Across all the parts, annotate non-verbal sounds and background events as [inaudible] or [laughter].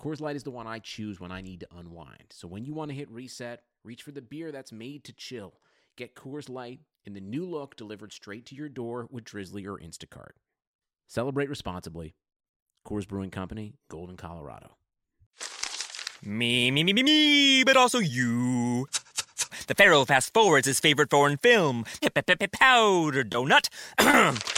Coors Light is the one I choose when I need to unwind. So when you want to hit reset, reach for the beer that's made to chill. Get Coors Light in the new look delivered straight to your door with Drizly or Instacart. Celebrate responsibly. Coors Brewing Company, Golden, Colorado. Me, me, me, me, me, but also you. The Pharaoh fast forwards his favorite foreign film, Powder Donut. [clears throat]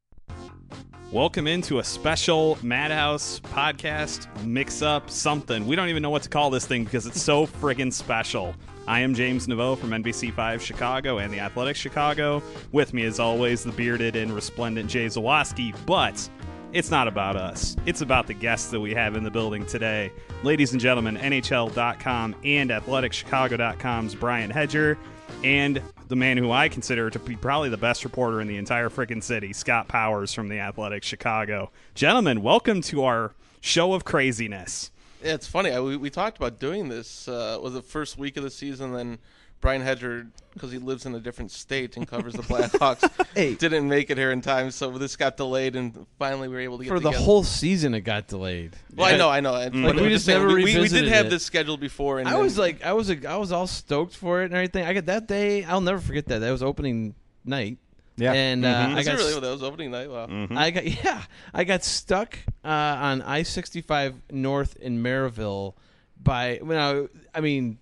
Welcome into a special Madhouse podcast mix up something. We don't even know what to call this thing because it's so [laughs] friggin' special. I am James Neveau from NBC5 Chicago and the Athletics Chicago. With me, as always, the bearded and resplendent Jay Zawaski. But it's not about us. It's about the guests that we have in the building today. Ladies and gentlemen, NHL.com and AthleticChicago.com's Brian Hedger, and the man who I consider to be probably the best reporter in the entire freaking city, Scott Powers from the Athletic Chicago. Gentlemen, welcome to our show of craziness. Yeah, it's funny. I, we, we talked about doing this. Uh, was the first week of the season, then Brian Hedger, because he lives in a different state and covers the Blackhawks, [laughs] Hey. didn't make it here in time. So this got delayed, and finally we were able to get For the whole season, it got delayed. Well, I know, I know. And- Like, but we just never we, we, we did have it. this scheduled before, and I then- was like, I was, I was all stoked for it and everything. I got that day. I'll never forget that. That was opening night. Yeah. and uh, Mhm. I got really? st- that was opening night. Wow. I got [laughs] yeah, I got stuck uh, on I sixty five north in Merrillville by well, I mean,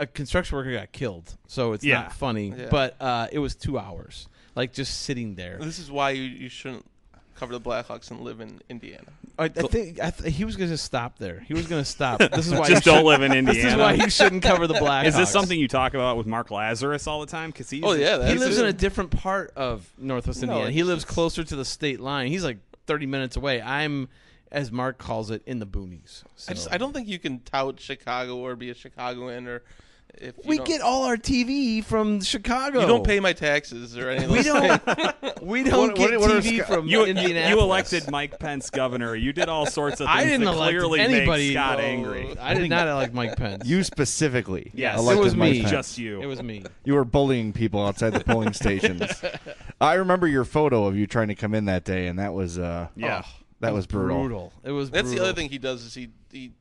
a construction worker got killed, so it's Yeah. not funny. Yeah. But uh, it was two hours, like just sitting there. This is why you, you shouldn't cover the Blackhawks and live in Indiana. I, I think I th- he was going to stop there. He was going to stop. [laughs] This is why Just you don't should- live in Indiana. [laughs] This is why you shouldn't cover the [laughs] Blackhawks. Is this something you talk about with Mark Lazerus all the time? Because he's Oh yeah, he that's lives it. in a different part of Northwest No, Indiana. He it's- lives it's- closer to the state line. He's like 30 minutes away. I'm, as Mark calls it, in the boonies. I just So- I don't think you can tout Chicago or be a Chicagoan or if you we don't- get all our TV from Chicago. You don't pay my taxes or anything. We don't. [laughs] we don't What- get what- what are TV Sc- from You, Indianapolis. you elected Mike Pence governor. You did all sorts of things I didn't that elect clearly anybody. make Scott No. angry. I did not elect Mike Pence. You specifically. Yes. it elected was Mike me. Pence. Just you. It was me. You were bullying people outside the polling stations. [laughs] I remember your photo of you trying to come in that day, and that was uh, Yeah. oh, that was brutal. It was. That's the brutal. other thing he does is he he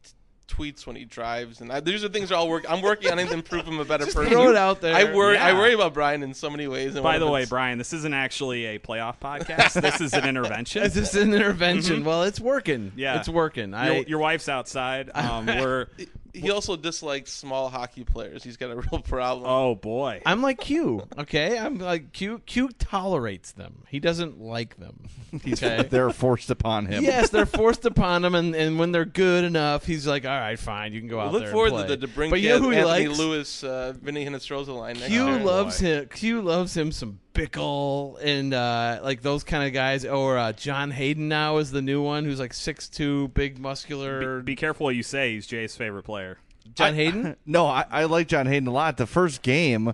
tweets when he drives, and I, these are things that I'll work. I'm working on it to improve him a better Just person. throw it out there. I worry. I worry about Brian in so many ways. and By the way, Brian, this isn't actually a playoff podcast. this is an intervention. This Is this an intervention? Well, it's working. Mm-hmm. Yeah. it's working. your, I your wife's outside. [laughs] Um, we're he also dislikes small hockey players. He's got a [laughs] real problem. oh boy. I'm like Q. Okay, I'm like Q. Q tolerates them. He doesn't like them. [laughs] Okay. [laughs] They're forced upon him. yes, they're forced upon him, and, and when they're good enough, he's like, "All right, fine, you can go out Look there." forward and play. to the DeBrincat, But you know who he Anthony likes? Louis, uh, Vinny Hinostroza line next Q year. loves boy. him. Q loves him some Bickell and uh, like those kind of guys, or uh, John Hayden now is the new one who's like six two, big muscular. Be careful what you say. He's Jay's favorite player. John Hayden? [laughs] No, I, I like John Hayden a lot. The first game,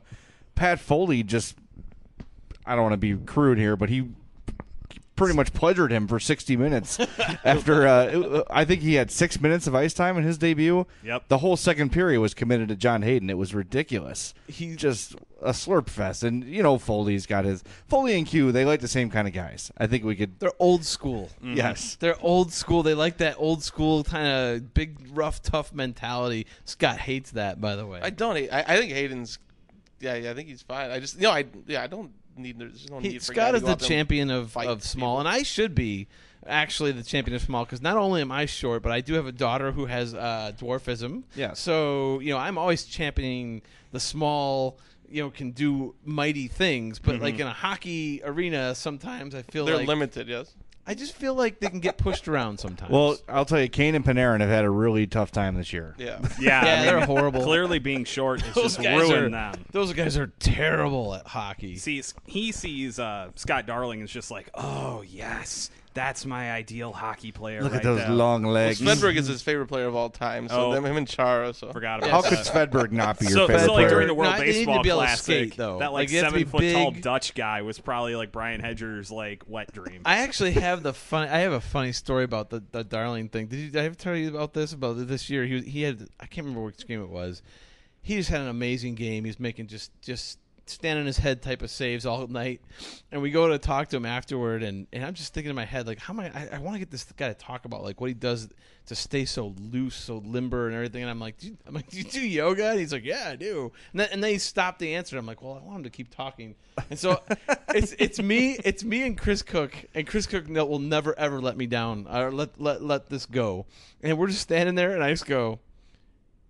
Pat Foley just I don't want to be crude here, but he pretty much pleasured him for 60 minutes [laughs] after uh, I think he had 6 minutes of ice time in his debut. Yep. The whole second period was committed to John Hayden. It was ridiculous. He just a slurp fest and you know Foley's got his Foley and Q, they like the same kind of guys. I think we could They're old school. Yes. They're old school. They like that old school kind of big, rough, tough mentality. Scott hates that, by the way. I don't. I, I think Hayden's. Yeah, yeah. I think he's fine. I just no. I yeah. I don't need. There's no He- need for Scott is the out there and champion of, of small, and I should be actually the champion of small because not only am I short, but I do have a daughter who has uh, dwarfism. Yes. So you know, I'm always championing the small. You know, can do mighty things, but like in a hockey arena, sometimes I feel They're like limited. Yes. I just feel like they can get pushed around sometimes. Well, I'll tell you Kane and Panarin have had a really tough time this year. Yeah. [laughs] Yeah, Yeah, I mean, they're horrible. Clearly, being short has [laughs] those just guys ruined are them. those guys are terrible at hockey. He sees he sees uh, Scott Darling is just like, oh yes, that's my ideal hockey player. Look right at those there." long legs. Svedberg is his favorite player of all time. So Oh. them him and Chara. So Forgot about How that. could Svedberg not be your so, favorite so like player? during the World No, they need to Baseball be Classic, skate, though. that like, Like, you have to seven be foot tall. Dutch guy was probably like Brian Hedger's like wet dream. I actually have the fun. I have a funny story about the, the Darling thing. Did, you, did I ever tell you about this? About this year, he was, he had I can't remember which game it was. He just had an amazing game. He was making just just stand on his head type of saves all night. And we go to talk to him afterward, and, and I'm just thinking in my head like, how am I? I, I want to get this guy to talk about like what he does to stay so loose, so limber, and everything. And I'm like, do you, I'm like, do you do yoga? And he's like, yeah, I do. And then, and then he stopped the answer. I'm like, well, I want him to keep talking. And so [laughs] it's it's me, it's me and Chris Kuc, and Chris Kuc will never ever let me down or let let let this go. And we're just standing there, and I just go.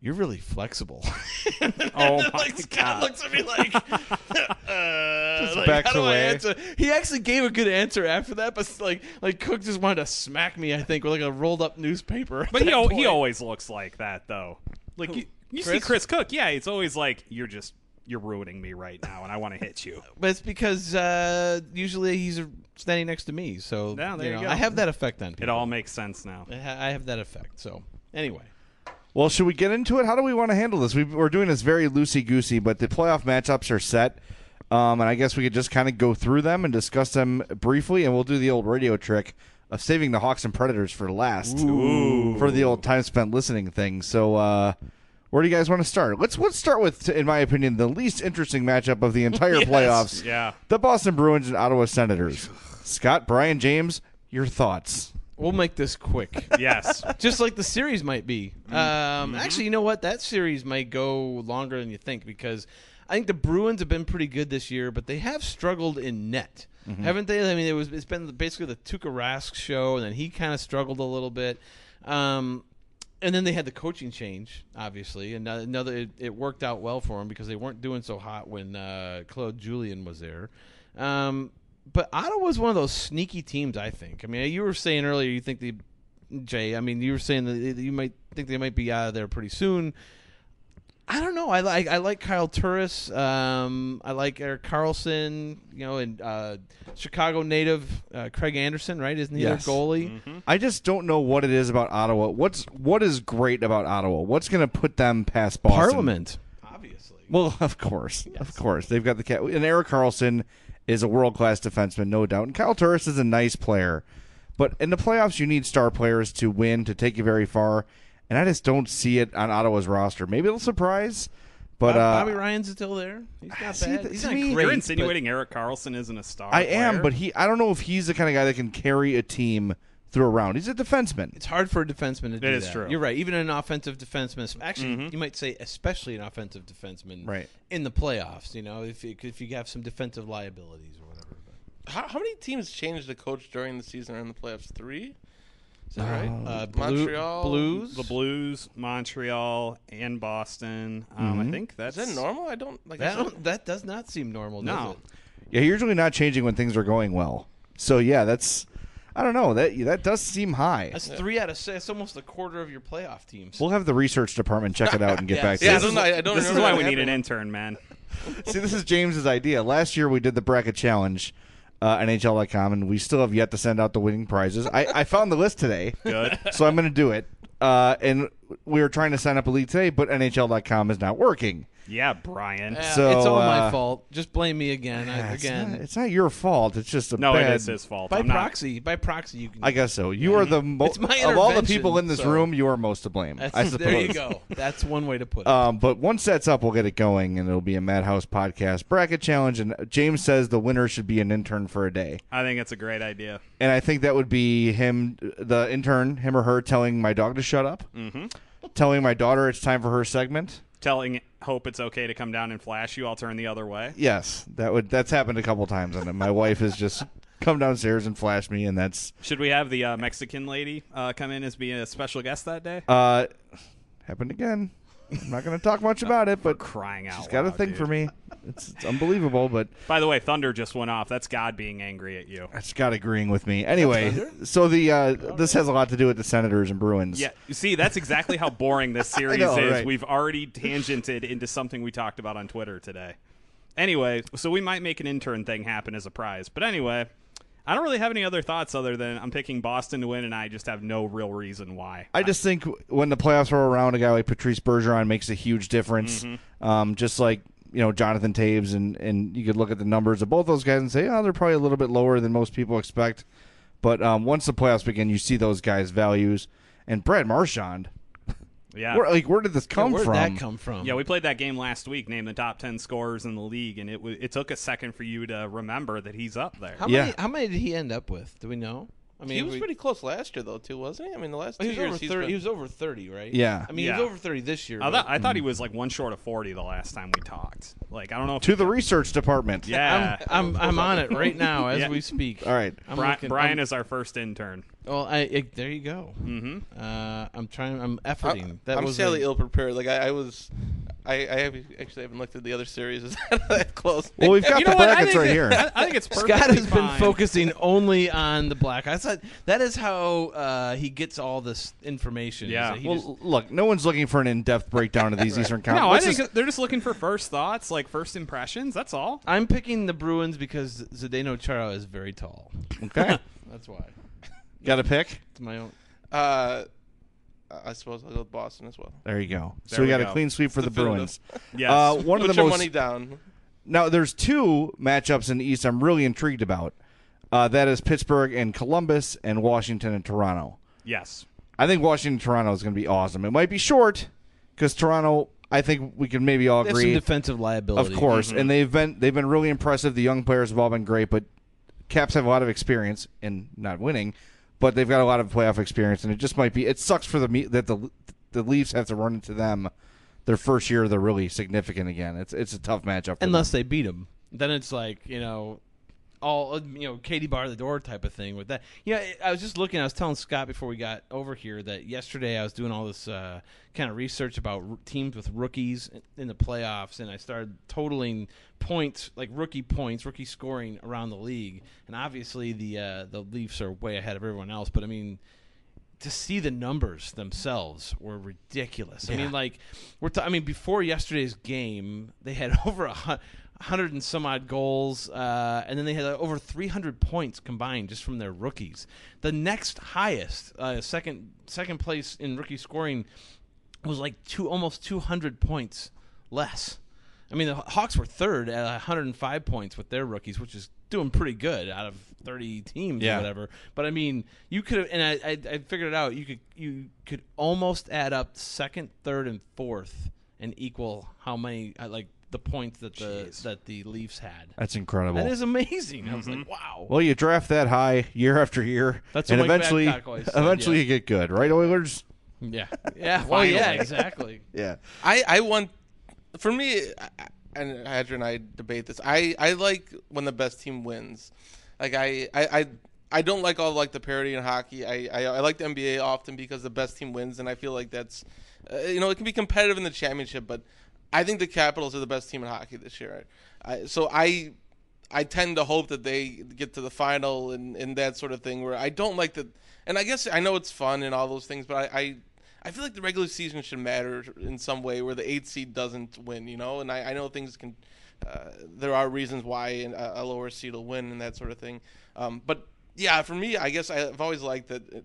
You're really flexible. [laughs] [laughs] Oh my like, Scott God. looks at me like, [laughs] uh, like, backs how do I away. answer? He actually gave a good answer after that, but like like Kuc just wanted to smack me. I think with like a rolled up newspaper. But he al- he always looks like that though. Like you, you see Chris? Chris Kuc, yeah, it's always like you're just you're ruining me right now, and I want to hit you. But it's because uh, usually he's standing next to me, so Yeah, there you know, go. I have that effect on It all makes sense now. I have that effect. So anyway, Well, should we get into it? How do we want to handle this? we we're doing this very loosey goosey, but the playoff matchups are set, um, and I guess we could just kind of go through them and discuss them briefly, and we'll do the old radio trick of saving the Hawks and Predators for last for the old time spent listening thing. So, uh, where do you guys want to start? Let's let's start with, in my opinion, the least interesting matchup of the entire [laughs] Yes. playoffs. Yeah. the Boston Bruins and Ottawa Senators. Scott, Brian, James, your thoughts? We'll make this quick. [laughs] Yes. just like the series might be. Um, Actually, you know what? That series might go longer than you think because I think the Bruins have been pretty good this year, but they have struggled in net, haven't they? I mean, it was it's been basically the Tuukka Rask show, and then he kind of struggled a little bit. Um, and then they had the coaching change, obviously, and another it, it worked out well for them because they weren't doing so hot when uh, Claude Julien was there. Um, but Ottawa's one of those sneaky teams. I think. I mean, you were saying earlier you think the Jay. I mean, you were saying that you might think they might be out of there pretty soon. I don't know. I like I like Kyle Turris. Um, I like Erik Karlsson. You know, and uh, Chicago native uh, Craig Anderson. Right? Isn't he Yes. their goalie? I just don't know what it is about Ottawa. What's what is great about Ottawa? What's going to put them past Boston? Parliament. Obviously. Well, [laughs] of course, of course, they've got the cat. And Erik Karlsson is a world class defenseman, no doubt. And Kyle Turris is a nice player, but in the playoffs, you need star players to win to take you very far. And I just don't see it on Ottawa's roster. Maybe it'll surprise, but uh, Bobby Ryan's still there. He's not see, bad. th- He's not me- great. You're insinuating Erik Karlsson isn't a star. I am. But he, I don't know if he's the kind of guy that can carry a team through a round. He's a defenseman. It's hard for a defenseman to do is that. true. You're right. Even an offensive defenseman, actually, you might say especially an offensive defenseman, Right. in the playoffs. You know, if you, if you have some defensive liabilities or whatever. How, how many teams changed the coach during the season or in the playoffs? Three. Is that right? Uh, Blue- Montreal, Blues, the Blues, Montreal, and Boston. Um, I think that's Is that normal? I don't like. That don't- that does not seem normal. Does No. it? Yeah, you're usually not changing when things are going well. So yeah, that's. I don't know that that does seem high. That's three out of six. That's almost a quarter of your playoff teams. We'll have the research department check it out and get [laughs] Yes. back to Yeah, I us. don't know. I don't This is why we need an intern, man. [laughs] See, this is James's idea. Last year we did the bracket challenge, uh, NHL.com, and we still have yet to send out the winning prizes. I, I found the list today. Good. So I'm going to do it. Uh, and we were trying to sign up a league today, but NHL.com is not working. Yeah, Brian. Uh, So, it's all uh, my fault. Just blame me again. I, It's again, not, it's not your fault. It's just a No, bad, it is his fault. by I'm not- proxy. By proxy, you can. I guess so. You are the most of all the people in this so- room. You are most to blame. That's, I suppose. there you go. That's one way to put it. Um, but once that's up, we'll get it going, and it'll be a Madhouse podcast bracket challenge. And James says the winner should be an intern for a day, I think it's a great idea. and I think that would be him, the intern, him or her, telling my dog to shut up, Mhm. Telling my daughter it's time for her segment. Telling Hope it's okay to come down and flash you. I'll turn the other way. Yes, that would that's happened a couple times, and my wife has just [laughs] come downstairs and flashed me, and that's Should we have the uh, Mexican lady uh, come in as being a special guest that day? uh happened again. I'm not going to talk much about it, but crying out she's got a loud, thing dude. for me. It's, it's unbelievable, but [laughs] By the way, thunder just went off. That's God being angry at you. Scott agreeing with me. Anyway, so the uh, this has a lot to do with the Senators and Bruins. Yeah, you see, that's exactly how boring this [laughs] series know, is. right. We've already tangented into something we talked about on Twitter today. Anyway, so we might make an intern thing happen as a prize. But anyway, I don't really have any other thoughts other than I'm picking Boston to win, and I just have no real reason why. I just think when the playoffs roll around, a guy like Patrice Bergeron makes a huge difference. Mm-hmm. Um, just like you know Jonathan Toews, and and you could look at the numbers of both those guys and say, oh, they're probably a little bit lower than most people expect. But um, once the playoffs begin, you see those guys' values. And Brad Marchand, Yeah. where, like where did this come where did from? that come from? Yeah, we played that game last week. Named the top ten scorers in the league, and it w- it took a second for you to remember that he's up there. How Yeah. many? How many did he end up with? Do we know? I mean, he was we- pretty close last year, though, too, wasn't he? I mean, the last oh, two he was years over he's thirty. been- He was over thirty, right? Yeah. I mean, Yeah. he was over thirty this year. I but- thought, I thought he mm-hmm. was like one short of forty the last time we talked. Like I don't know if to the research department. yeah. I'm, I'm I'm on it right now as [laughs] Yeah. we speak. All right. I'm Bri- looking- Brian I'm- is our first intern. Well, I, I there you go. Mm-hmm. Uh, I'm trying. I'm I, efforting. that I'm was sadly a- ill prepared. Like I, I was, I, I have, actually haven't looked at the other series. Is [laughs] that close? Well, we've got You the what? Brackets right that- here. I, [laughs] I think it's Scott perfectly has been focusing only on the black. I thought that is how uh, he gets all this information. Yeah. he Well, just- look, no one's looking for an in-depth breakdown of [laughs] these Eastern Conference. No, I think just- they're just looking for first thoughts, like first impressions. That's all. I'm picking the Bruins because Zdeno Chara is very tall. okay. That's why. Got a pick? It's my own. Uh, I suppose I'll go with Boston as well. There you go. so There we we got a go. clean sweep for the definitive. Bruins. [laughs] Yes. Uh, one Put of the your most money down. now. There's two matchups in the East I'm really intrigued about. Uh, that is Pittsburgh and Columbus, and Washington and Toronto. yes. I think Washington Toronto is going to be awesome. It might be short because Toronto. I think we can maybe all They have some agree. defensive liability. Of course, and they've been they've been really impressive. The young players have all been great, but Caps have a lot of experience in not winning, but they've got a lot of playoff experience, and it just might be. It sucks for the that the the Leafs have to run into them their first year. They're really significant again. It's it's a tough matchup. For unless them. they beat them, then it's like you know, all you know, Katie bar the door type of thing with that. Yeah, I was just looking. I was telling Scott before we got over here that yesterday I was doing all this uh, kind of research about r- teams with rookies in the playoffs, and I started totaling points, like rookie points, rookie scoring around the league, and obviously the uh, the Leafs are way ahead of everyone else. But I mean to see the numbers themselves were ridiculous. I mean, like we're. T- I mean, before yesterday's game, they had [laughs] over a hu- hundred and some odd goals, uh, and then they had uh, over three hundred points combined just from their rookies. The next highest, uh, second second place in rookie scoring, was like two almost two hundred points less. I mean, the Hawks were third at 105 points with their rookies, which is doing pretty good out of 30 teams Yeah. or whatever. But I mean, you could have, and I, I, I figured it out. You could, you could almost add up second, third, and fourth, and equal how many, uh, like the points that the that the Leafs had. that's incredible. That is amazing. I was like, wow. well, you draft that high year after year, That's and what Mike eventually, Babcock always said, eventually yeah. you get good, right, Oilers? yeah, [laughs] yeah. Well, yeah, Finally. exactly. [laughs] Yeah. I, I want, for me, I- and Adrian and I debate this. I, I like when the best team wins. Like I, I, I, I don't like all like the parity in hockey. I, I, I like the NBA often because the best team wins, and I feel like that's, uh, you know, it can be competitive in the championship, but I think the Capitals are the best team in hockey this year. I, so I, I tend to hope that they get to the final and, and that sort of thing. Where I don't like the, and I guess I know it's fun and all those things, but I, I, I feel like the regular season should matter in some way where the eighth seed doesn't win. You know, and I, I know things can. Uh, there are reasons why a, a lower seed will win and that sort of thing. Um, but yeah, for me, I guess I've always liked that uh,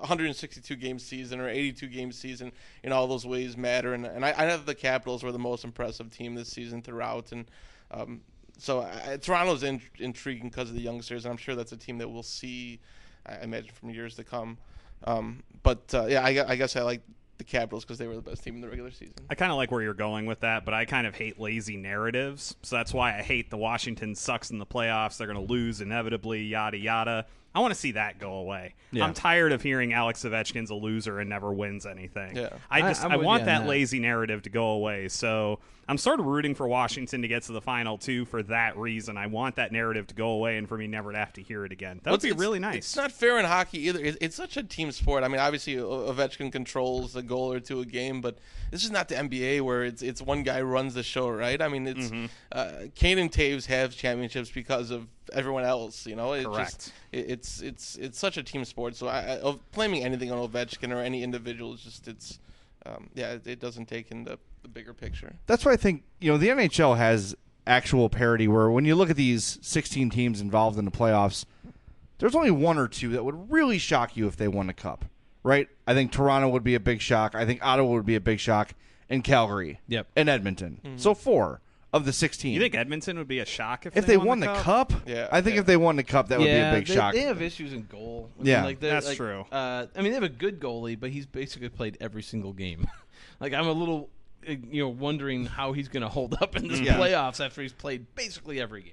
162 game season or 82 game season in all those ways matter. And, and I, I know the Capitals were the most impressive team this season throughout. And um, so I, Toronto's in, intriguing because of the youngsters, and I'm sure that's a team that we'll see, I imagine, from years to come. Um, but uh, yeah, I, I guess I like the Capitals because they were the best team in the regular season. I kind of like where you're going with that, but I kind of hate lazy narratives. So that's why I hate the Washington sucks in the playoffs. They're going to lose inevitably, yada, yada. I want to see that go away. Yeah. I'm tired of hearing Alex Ovechkin's a loser and never wins anything. Yeah. I I- just I'm I, want that, that. lazy narrative to go away. So I'm sort of rooting for Washington to get to the final two for that reason. I want that narrative to go away and for me never to have to hear it again. That Well, would be really nice. It's not fair in hockey either. It's, it's such a team sport. I mean, obviously O- Ovechkin controls a goal or two a game, but this is not the NBA where it's it's one guy runs the show, right? I mean, it's Mm-hmm. uh, Kane and Toews have championships because of everyone else. You know, it's Correct. Just, it, it's it's it's such a team sport. So I, I, of blaming anything on Ovechkin or any individual is just it's um, yeah, it, it doesn't take in the, the bigger picture. That's why I think you know the NHL has actual parity where when you look at these 16 teams involved in the playoffs, there's only one or two that would really shock you if they won the cup, right? I think Toronto would be a big shock. I think Ottawa would be a big shock, and Calgary, Yep. and Edmonton. So four of the 16. you think Edmonton would be a shock if, if they, won, won the the cup? cup? Yeah, I think yeah. if they won the cup, that would yeah, be a big they, shock. They have issues in goal. I Yeah. mean, like That's like, true. Uh, I mean, they have a good goalie, but he's basically played every single game. [laughs] like I'm a little, uh, you know, wondering how he's going to hold up in this Yeah. playoffs after he's played basically every game.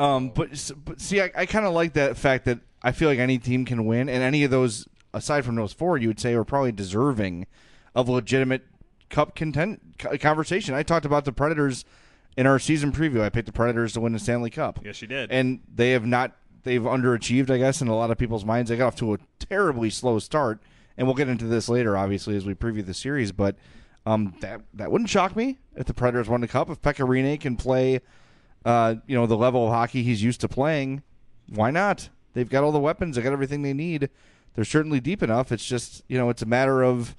Um, but but see, I, I kind of like that fact that I feel like any team can win, and any of those aside from those four, you would say are probably deserving of legitimate cup content conversation. I talked about the Predators in our season preview. I picked the Predators to win the Stanley Cup. Yes, you did. and they have not. They've underachieved, I guess, in a lot of people's minds. They got off to a terribly slow start, and we'll get into this later, obviously, as we preview the series. But um, that that wouldn't shock me if the Predators won the cup. If Pekka can play, uh, you know, the level of hockey he's used to playing, why not? They've got all the weapons. They got everything they need. They're certainly deep enough. It's just you know, it's a matter of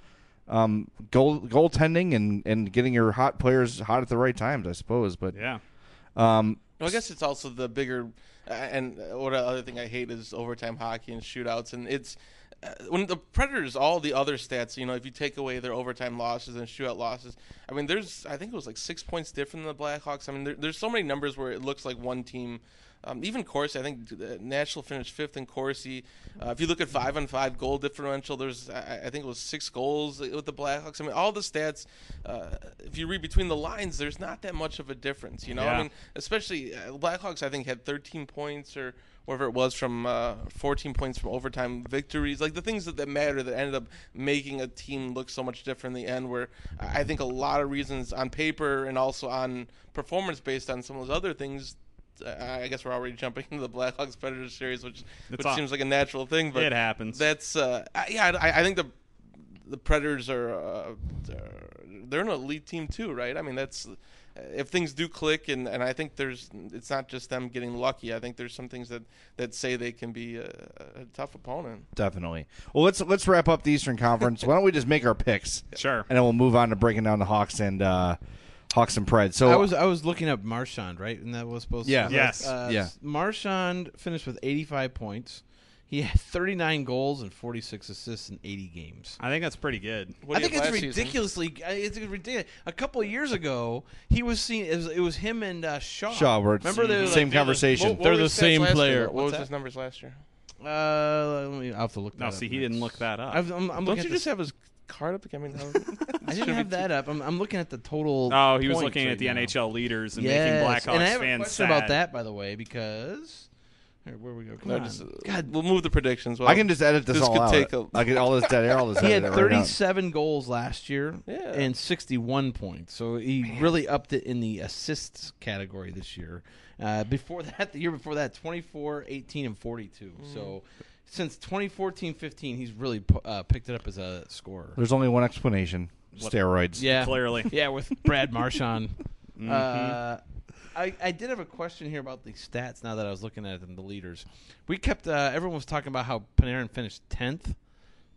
um, goal goaltending and and getting your hot players hot at the right times, I suppose. But yeah. um, Well, I guess it's also the bigger, uh, and what other thing I hate is overtime hockey and shootouts, and it's uh, when the Predators, all the other stats, you know, if you take away their overtime losses and shootout losses, I mean, there's, I think it was like six points different than the Blackhawks. I mean, there, there's so many numbers where it looks like one team. Um, even Corsi, I think uh, Nashville finished fifth in Corsi. Uh, if you look at five on five goal differential, there's I, I think it was six goals with the Blackhawks. I mean, all the stats. Uh, if you read between the lines, there's not that much of a difference. You know, Yeah. I mean, especially uh, Blackhawks. I think had 13 points or whatever it was from uh, 14 points from overtime victories. Like the things that, that matter that ended up making a team look so much different in the end. Where I I think a lot of reasons on paper and also on performance based on some of those other things. I I guess we're already jumping [laughs] into the Blackhawks Predators series, which It's which all- seems like a natural thing. But It happens. That's uh, yeah. I, I think the the Predators are uh, they're an elite team too, right? I mean, that's if things do click, and, and I think there's it's not just them getting lucky. I think there's some things that, that say they can be a, a tough opponent. Definitely. Well, let's let's wrap up the Eastern Conference. Why don't we just make our picks? Sure. And then we'll move on to breaking down the Hawks and uh, Hawks and Preds. So I was I was looking up Marchand, right? And that was supposed Yeah. to Yes. Uh, Yeah. Marchand finished with 85 points. He had 39 goals and 46 assists in 80 games. I think that's pretty good. What I think it's last season? ridiculously. It's ridiculous. A couple of years ago, he was seen. It was, it was him and uh, Shaw. Shaw were Remember they were same like, they're conversation. What- what They're were the his stats same last year? player. What What's was that? his numbers last year? Uh, let me, I'll have to look. No, that see, up he didn't look that up. I've, I'm, I'm Don't looking you at just the, have his card up? I mean, [laughs] I didn't have that up. I'm, I'm looking at the total. oh, he was looking right at the now. NHL leaders and yes. making Blackhawks and I have a question sad. about that, by the way, because here, where we go? Come No, on. just, uh, God, we'll move the predictions. Well, I can just edit this, this all could out. take a- I can all this dead air. All this he had edit it right out. 37 goals last year Yeah. and 61 points. So he really upped it in the assists category this year. Uh, before [laughs] that, the year before that, 24, 18, and 42. So since 2014-15, he's really uh, picked it up as a scorer. There's only one explanation: steroids. Yeah, Clearly. [laughs] yeah, with Brad Marchand. [laughs] uh, I, I did have a question here about the stats. Now that I was looking at them, the leaders, we kept uh, everyone was talking about how Panarin finished tenth.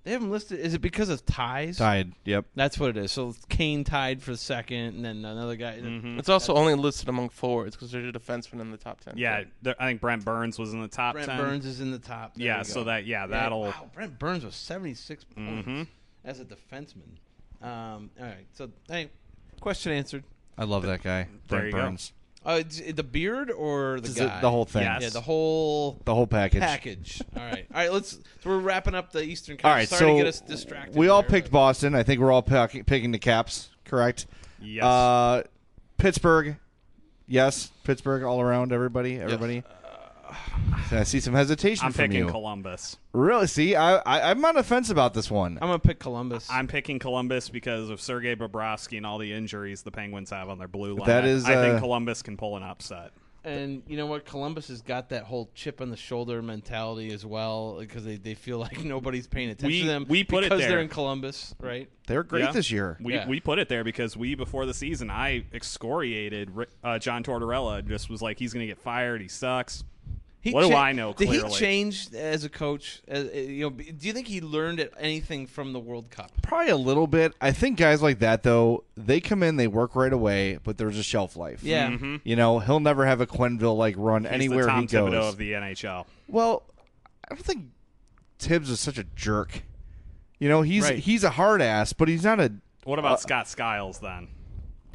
They have him listed. Is it because of ties? Tied. Yep. That's what it is. So Kane tied for the second, and then another guy. Mm-hmm. It's also only listed among forwards because there's a defenseman in the top ten. Yeah, there, I think Brent Burns was in the top Brent 10. Burns is in the top. There Yeah, you so go. that- yeah, that'll- Wow, Brent Burns was seventy six points Mhm. as a defenseman. Um, all right, so hey, question answered. I love that guy, There Brent you go. Burns. Uh, the beard or the Just the- guy? the whole thing. Yes. Yeah, the whole The whole package. package. All right, all right. Let's. So we're wrapping up the Eastern All Conference. right, Sorry so to get us distracted. we all there, picked but- Boston. I think we're all pick, picking the Caps, correct? Yes. Uh, Pittsburgh, yes. Pittsburgh all around. Everybody, everybody. [sighs] I see some hesitation I'm from picking you. Columbus. Really? See, I, I I'm on the fence about this one. I'm gonna pick Columbus. I'm picking Columbus because of Sergei Bobrovsky and all the injuries the Penguins have on their blue line. That I- is, I, uh, think Columbus can pull an upset. And you know what? Columbus has got that whole chip on the shoulder mentality as well because they, they feel [laughs] like nobody's paying attention We- to them we put it because there. they're in Columbus, right? They're great Yeah. this year. We, Yeah. we put it there because we before the season I excoriated uh, John Tortorella. Just was like he's going to get fired. He sucks. He what do I know? Did he change as a coach? As, uh, you know, do you think he learned anything from the World Cup? Probably a little bit. I think guys like that though, they come in, they work right away, but there's a shelf life. Yeah. Mm-hmm. You know, he'll never have a Quenneville like run He's anywhere the Tom he goes. Thibodeau of the NHL. Well, I don't think Thibs is such a jerk. You know, he's Right. he's a hard ass, but he's not a What about Uh, Scott Skiles then?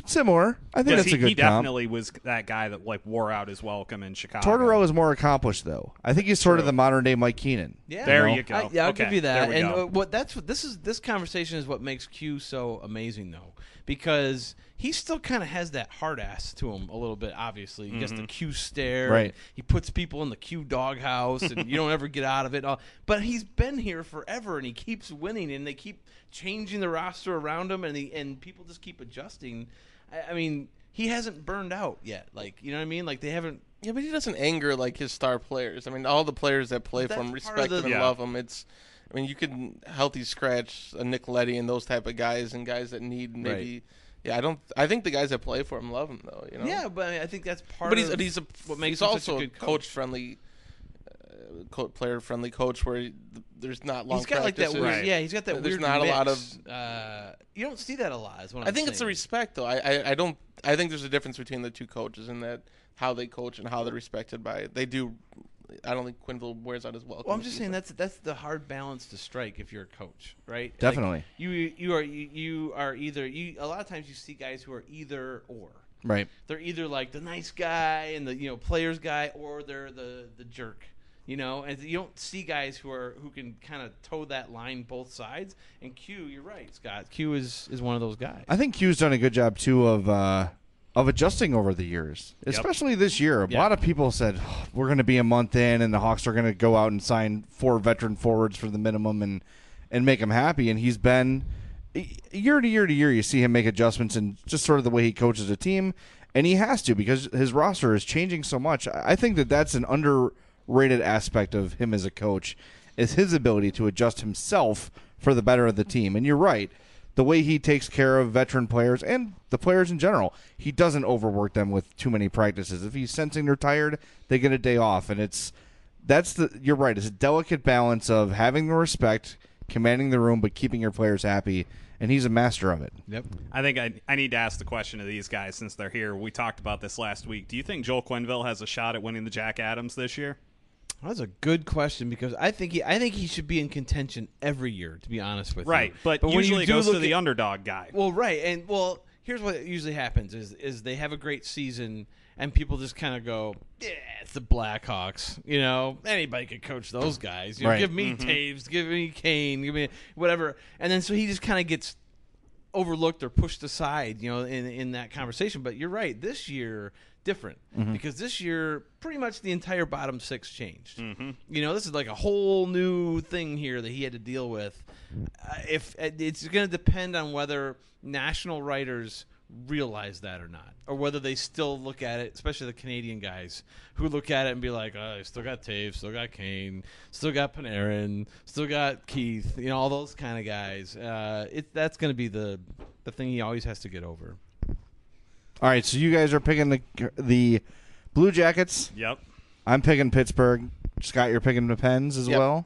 Similar. I think that's he, a good he comp. definitely was that guy that like wore out his welcome in Chicago. Tortorella is more accomplished though. I think he's sort of the modern day Mike Keenan. Yeah, There know? you go. I, yeah, I'll Okay, give you that. and go. uh, what that's what this is. This conversation is what makes Q so amazing, though, because he still kind of has that hard ass to him a little bit. Obviously, he gets Mm-hmm. the Q stare. Right. He puts people in the Q doghouse, and you don't ever get out of it. Uh, But he's been here forever, and he keeps winning, and they keep changing the roster around him, and he, and people just keep adjusting. I, I mean, he hasn't burned out yet. Like you know what I mean? Like they haven't. Yeah, but he doesn't anger like his star players. I mean, all the players that play for him respect the- him and Yeah. love him. It's, I mean, you could healthy scratch a Nick Leddy and those type of guys and guys that need maybe. Yeah, I don't. I think the guys that play for him love him though. You know. Yeah, but I, mean, I think that's part. but he's of he's a what makes he's also a a good coach. coach friendly, co- player friendly coach where he, there's not long. He's got like that practices. weird, Right. yeah. He's got that There's weird. not a lot of. Uh, you don't see that a lot. Is what I I'm think it's the respect, though. I, I, I don't. I think there's a difference between the two coaches in that how they coach and how they're respected by. They do. I don't think Quenneville wears out his welcome. Well, I'm just saying that's that's the hard balance to strike if you're a coach, right? Like, Definitely. you you are you, you are either you. A lot of times you see guys who are either or. Right. They're either like the nice guy and the you know players guy, or they're the the jerk. You know, and you don't see guys who are who can kind of toe that line both sides. And Q, you're right, Scott. Q is is one of those guys. I think Q's done a good job too of uh, of adjusting over the years, especially this year. A Yeah. lot of people said "Oh, we're going to be a month in, and the Hawks are going to go out and sign four veteran forwards for the minimum and and make them happy. And he's been year to year to year. You see him make adjustments and just sort of the way he coaches a team, and he has to because his roster is changing so much. I think that that's an underrated aspect of him as a coach is his ability to adjust himself for the better of the team. And you're right the way he takes care of veteran players and the players in general. He doesn't overwork them with too many practices. If he's sensing they're tired, they get a day off, and it's that's the you're right. It's a delicate balance of having the respect, commanding the room, but keeping your players happy, and he's a master of it. Yep. I think I, I need to ask the question to these guys since they're here. We talked about this last week. Do you think Joel Quenneville has a shot at winning the Jack Adams this year? That's a good question because I think he, I think he should be in contention every year. To be honest with Right, you, right? but, when you usually it do goes to look the at- underdog guy. Well, right, and well, here's what usually happens: is is they have a great season, and people just kind of go, "Yeah, it's the Blackhawks." You know, anybody could coach those guys. You know, Right. give me mm-hmm. Toews, give me Kane, give me whatever, and then so he just kind of gets overlooked or pushed aside, you know, in in that conversation. But you're right. This year, different because this year, pretty much the entire bottom six changed. You know, this is like a whole new thing here that he had to deal with. Uh, if uh, it's going to depend on whether national writers realize that or not, or whether they still look at it, especially the Canadian guys who look at it and be like, "Oh, I still got Toews, still got Kane, still got Panarin, still got Keith," you know, all those kind of guys. Uh, it that's going to be the the thing he always has to get over. All right, so you guys are picking the the Blue Jackets. Yep. I'm picking Pittsburgh. Scott, you're picking the Pens as Yep. well.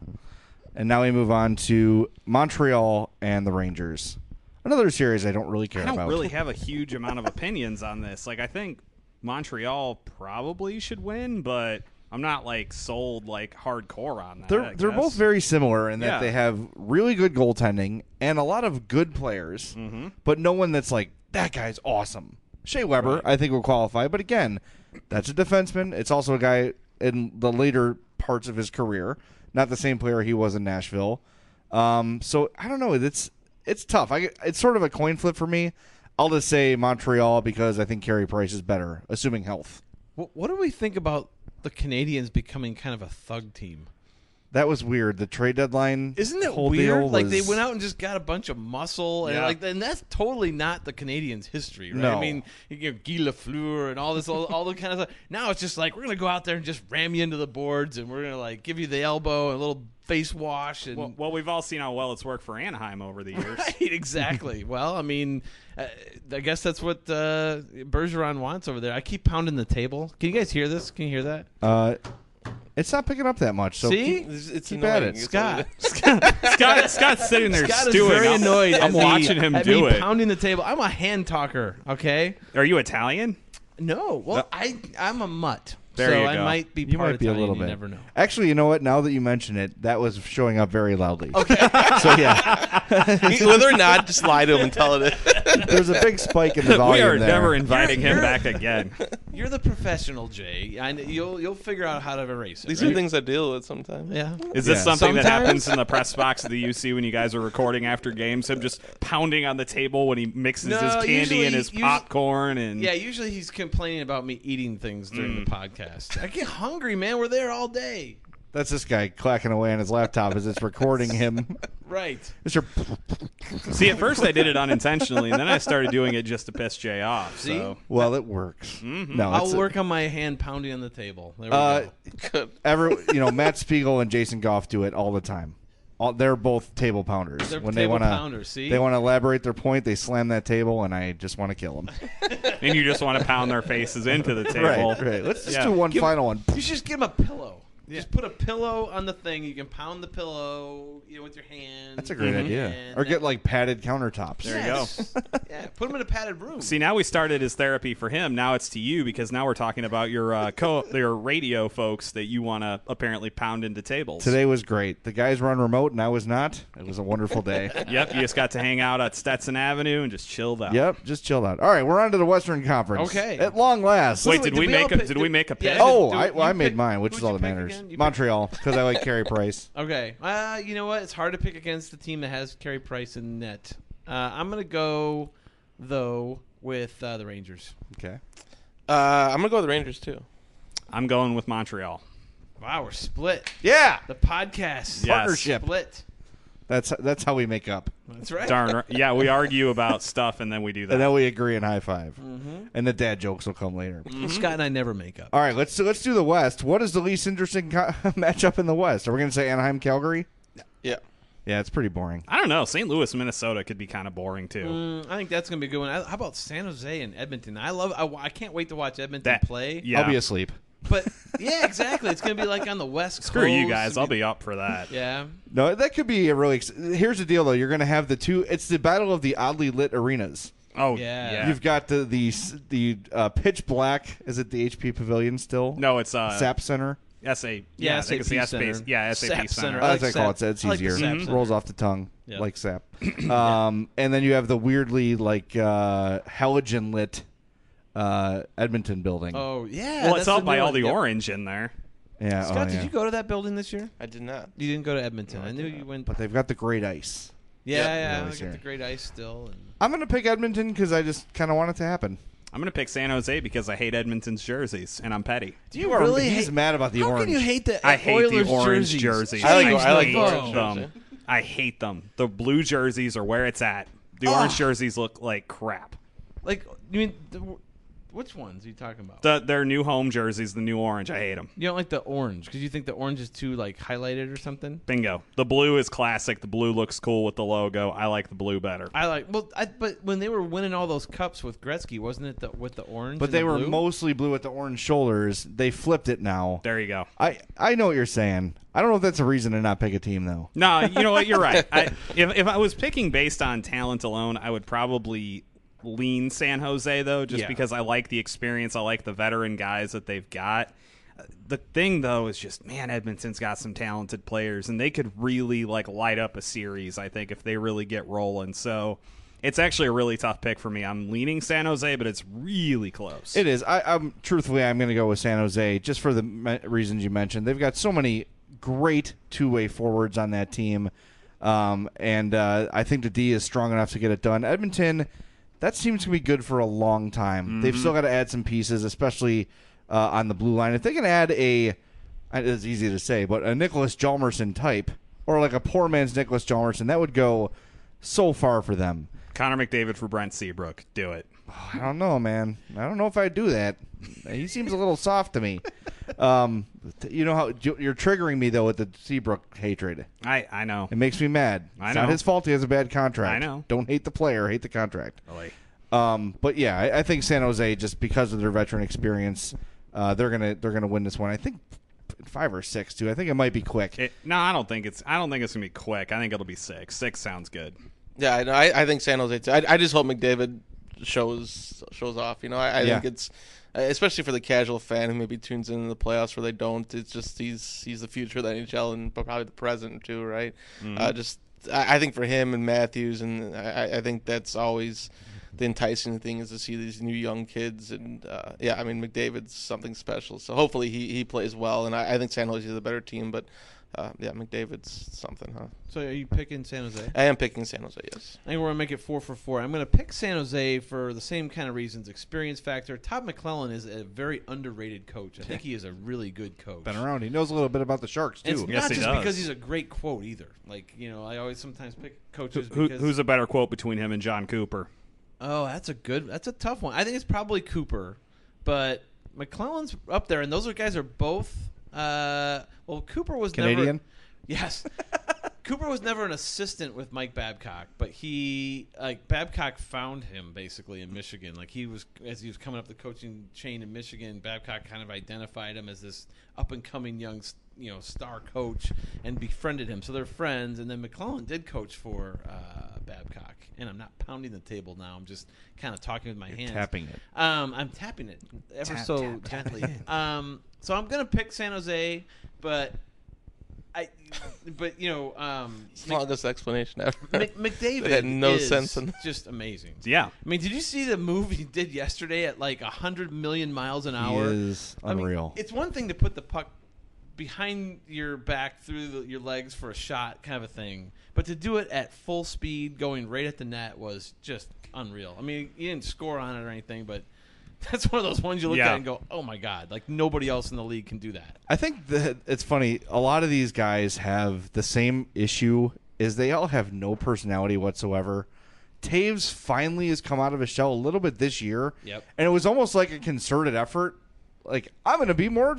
And now we move on to Montreal and the Rangers. Another series I don't really care I don't about. really [laughs] have a huge amount of opinions on this. Like I think Montreal probably should win, but I'm not like sold like hardcore on that. They're I they're guess. both very similar in that Yeah. they have really good goaltending and a lot of good players, Mm-hmm. but no one that's like that guy's awesome. Shea Weber, I think, will qualify, but again, that's a defenseman. It's also a guy in the later parts of his career, not the same player he was in Nashville. Um, so I don't know. It's it's tough. I, it's sort of a coin flip for me. I'll just say Montreal because I think Carey Price is better, assuming health. What, what do we think about the Canadiens becoming kind of a thug team? That was weird. The trade deadline, Isn't it whole weird? deal Like they went out and just got a bunch of muscle, and Yeah. like, and that's totally not the Canadiens' history, right? No. I mean, you know, Guy Lafleur and all this, all, all the kind of stuff. Now it's just like we're gonna go out there and just ram you into the boards, and we're gonna like give you the elbow and a little face wash, and Well, well, we've all seen how well it's worked for Anaheim over the years. [laughs] Right, exactly. [laughs] well, I mean, uh, I guess that's what uh, Bergevin wants over there. I keep pounding the table. Can you guys hear this? Can you hear that? Uh, it's not picking up that much. So See? keep, It's, it's keep annoying. at it. It's [laughs] Scott. Scott, Scott's sitting there Scott stewing. is very I'm, annoyed. I'm at me- watching him do me it. pounding the table. I'm a hand talker. Okay. Are you Italian? No. Well, I I'm a mutt. There so you I go. might be You part might be a Italian, little you bit. never know. Actually, you know what? Now that you mention it, that was showing up very loudly. Okay. [laughs] so yeah, [laughs] Whether or not, just lie to him and tell it. [laughs] there's a big spike in the volume [laughs] we are there. never inviting him back again. [laughs] You're the professional, Jay. I, you'll you'll figure out how to erase it. These right? are things I deal with sometimes. Yeah. Is this Yeah. something that happens in the press box of the UC when you guys are recording after games? Him just pounding on the table when he mixes No, his candy usually- and his usually- popcorn and Yeah, usually he's complaining about me eating things during Mm. the podcast. I get hungry, man. We're there all day. That's this guy clacking away on his laptop as it's recording him. [laughs] Right. Mr. See, at first I did it unintentionally, and then I started doing it just to piss Jay off. See? So Well, it works. Mm-hmm. No, I'll it's work on my hand pounding on the table. There we Uh, go. Good. every [laughs] you know Matt Spiegel and Jason Goff do it all the time. All, they're both table pounders. They're when table they want pounders, see? they want to elaborate their point, they slam that table, and I just want to kill them. and you just want to pound their faces into the [laughs] table. right, right. Let's just Yeah. do one Give- final one. You should just give him a pillow. Just put a pillow on the thing. You can pound the pillow, you know, with your hand. That's a great idea. And Or that- get like padded countertops. There you go. Yes. [laughs] yeah, put them in a padded room. See, now we started as therapy for him. Now it's to you because now we're talking about your uh, co your radio folks that you want to apparently pound into tables. Today was great. The guys were on remote, and I was not. It was a wonderful day. [laughs] Yep, you just got to hang out at Stetson Avenue and just chill out. Yep, just chilled out. All right, we're on to the Western Conference. Okay. At long last. Wait, Did did we we all make a pick- did we make a yeah, pick? Oh, Do- I, well, you I made pick- mine, which who'd is all you that pick matters. Again? You Montreal, because I like Carey Price. [laughs] Okay. Uh, you know what? It's hard to pick against the team that has Carey Price in net. Uh, I'm gonna go though with uh, the Rangers. Okay. Uh, I'm gonna go with the Rangers too. I'm going with Montreal. Wow, we're split. Yeah, The podcast Yes. Partnership. split. That's that's how we make up, That's right. Darn right. Yeah, we argue about stuff and then we do that. and then we agree and high 5 Mm-hmm. and the dad jokes will come later. Scott and I never make up. All right, let's let's do the West. What is the least interesting co- [laughs] matchup in the West? Are we going to say Anaheim, Calgary? Yeah. Yeah, it's pretty boring. I don't know. St. Louis, Minnesota could be kind of boring too. Mm, I think that's gonna be a good one. How about San Jose and Edmonton? I love. I, I can't wait to watch Edmonton That play. Yeah. I'll be asleep. But yeah, exactly. It's gonna be like on the West Screw Coast. you guys. I'll be up for that. Yeah. No, that could be a really. Ex- Here's the deal, though. You're going to have the two. It's the battle of the oddly lit arenas. Oh Yeah. yeah. You've got the the the uh, pitch black. Is it the HP Pavilion still? no, it's uh SAP Center. SA. Yeah, Yeah, I think it's the SAP SAP. Center. Yeah, SAP SAP Center. Center. I I like like to call it. SAP. It's I like the easier. SAP Center. Rolls off the tongue Yeah. like sap. um, and then you have the weirdly like uh, halogen lit uh, Edmonton building. Oh yeah. Well, that's it's all the by new all one. the Yep. orange in there. yeah. Scott, oh, did you go to that building this year? I did not. You didn't go to Edmonton. I knew you went. But they've got the great ice. Yeah, yeah. really I sure. got the great ice still. And I'm going to pick Edmonton because I just kind of want it to happen. I'm gonna pick San Jose because I hate Edmonton's jerseys and I'm petty. do you are- really? he's hate, mad about the how orange. can you hate the I hate Oilers the orange jerseys? jerseys. I like- James I like the Neveau. orange them. jersey. I hate them. The blue jerseys are where it's at. The orange jerseys look like crap. Like you mean the, Which ones are you talking about? The, their new home jerseys, the new orange. I hate them. you don't like the orange because you think the orange is too like highlighted or something. Bingo. The blue is classic. The blue looks cool with the logo. I like the blue better. I like well, I, but when they were winning all those cups with Gretzky, wasn't it the, with the orange? But and they the were blue? mostly blue with the orange shoulders. They flipped it now. There you go. I I know what you're saying. I don't know if that's a reason to not pick a team though. No, you know what? You're right. [laughs] I, if, if I was picking based on talent alone, I would probably lean San Jose, though, just Yeah. because I like the experience. I like the veteran guys that they've got. Uh, The thing, though, is just, man, Edmonton's got some talented players, and they could really, like, light up a series, I think, if they really get rolling. So it's actually a really tough pick for me. I'm leaning San Jose, but it's really close. It is. I, I'm truthfully, I'm going to go with San Jose just for the me- reasons you mentioned. They've got so many great two-way forwards on that team, um, and uh, I think the D is strong enough to get it done. Edmonton, that seems to be good for a long time. They've still got to add some pieces, especially uh, on the blue line. If they can add a, it's easy to say, but a Niklas Hjalmarsson type, or like a poor man's Niklas Hjalmarsson, that would go so far for them. Connor McDavid for Brent Seabrook. Do it. [sighs] I don't know, man. I don't know if I'd do that. He seems a little soft to me. [laughs] Um, you know how you're triggering me though with the Seabrook hatred. I, I know. It makes me mad. I It's know. not his fault. He has a bad contract. I know. Don't hate the player. Hate the contract. Really. Um, but yeah, I, I think San Jose just because of their veteran experience, uh, they're gonna they're gonna win this one. I think five or six too. I think it might be quick. It, no, I don't think it's. I don't think it's gonna be quick. I think it'll be six. Six sounds good. Yeah, I. I, I think San Jose. Too. I, I just hope McDavid shows shows off. You know, I, I Yeah. think it's especially for the casual fan who maybe tunes in the playoffs where they don't. It's just he's he's the future of the NHL and probably the present too, right? Uh, just I, I think for him and Matthews, and I, I think that's always the enticing thing is to see these new young kids. And uh, yeah, I mean McDavid's something special. So hopefully he, he plays well. And I, I think San Jose is a better team, but. Uh, yeah, McDavid's something, huh? So are you picking San Jose? I am picking San Jose. Yes. I think we're gonna make it four for four. I'm gonna pick San Jose for the same kind of reasons: experience factor. Todd McLellan is a very underrated coach. I think he is a really good coach. Been around. He knows a little bit about the Sharks And too. It's Yes, not just does. because he's a great quote either. Like you know, I always sometimes pick coaches Who, because who's a better quote between him and Jon Cooper? Oh, that's a good. That's a tough one. I think it's probably Cooper, but McLellan's up there, and those are guys are both. Uh, well, Cooper was never. Canadian? [laughs] Yes. Cooper was never an assistant with Mike Babcock, but he like Babcock found him basically in Michigan. Like he was as he was coming up the coaching chain in Michigan, Babcock kind of identified him as this up and coming young, you know, star coach and befriended him. So they're friends. And then McLellan did coach for uh, Babcock. And I'm not pounding the table now. I'm just kind of talking with my hands. tapping it. Um, I'm tapping it ever Tap, so tap, tap gently. [laughs] um, so I'm gonna pick San Jose, but I, but you know, um, It's the longest explanation ever. Mc, McDavid It had no is sense in [laughs] just amazing. Yeah. I mean, did you see the move he did yesterday at like hundred million miles an He hour? is I mean, unreal. it's one thing to put the puck behind your back through the, your legs for a shot, kind of a thing, but to do it at full speed, going right at the net, was just unreal. I mean, he didn't score on it or anything, but [laughs] that's one of those ones you look Yeah. at and go, "Oh my god!" Like nobody else in the league can do that. I think that it's funny. A lot of these guys have the same issue is they all have no personality whatsoever. Toews finally has come out of his shell a little bit this year. Yep. And it was almost like a concerted effort. Like I'm going to be more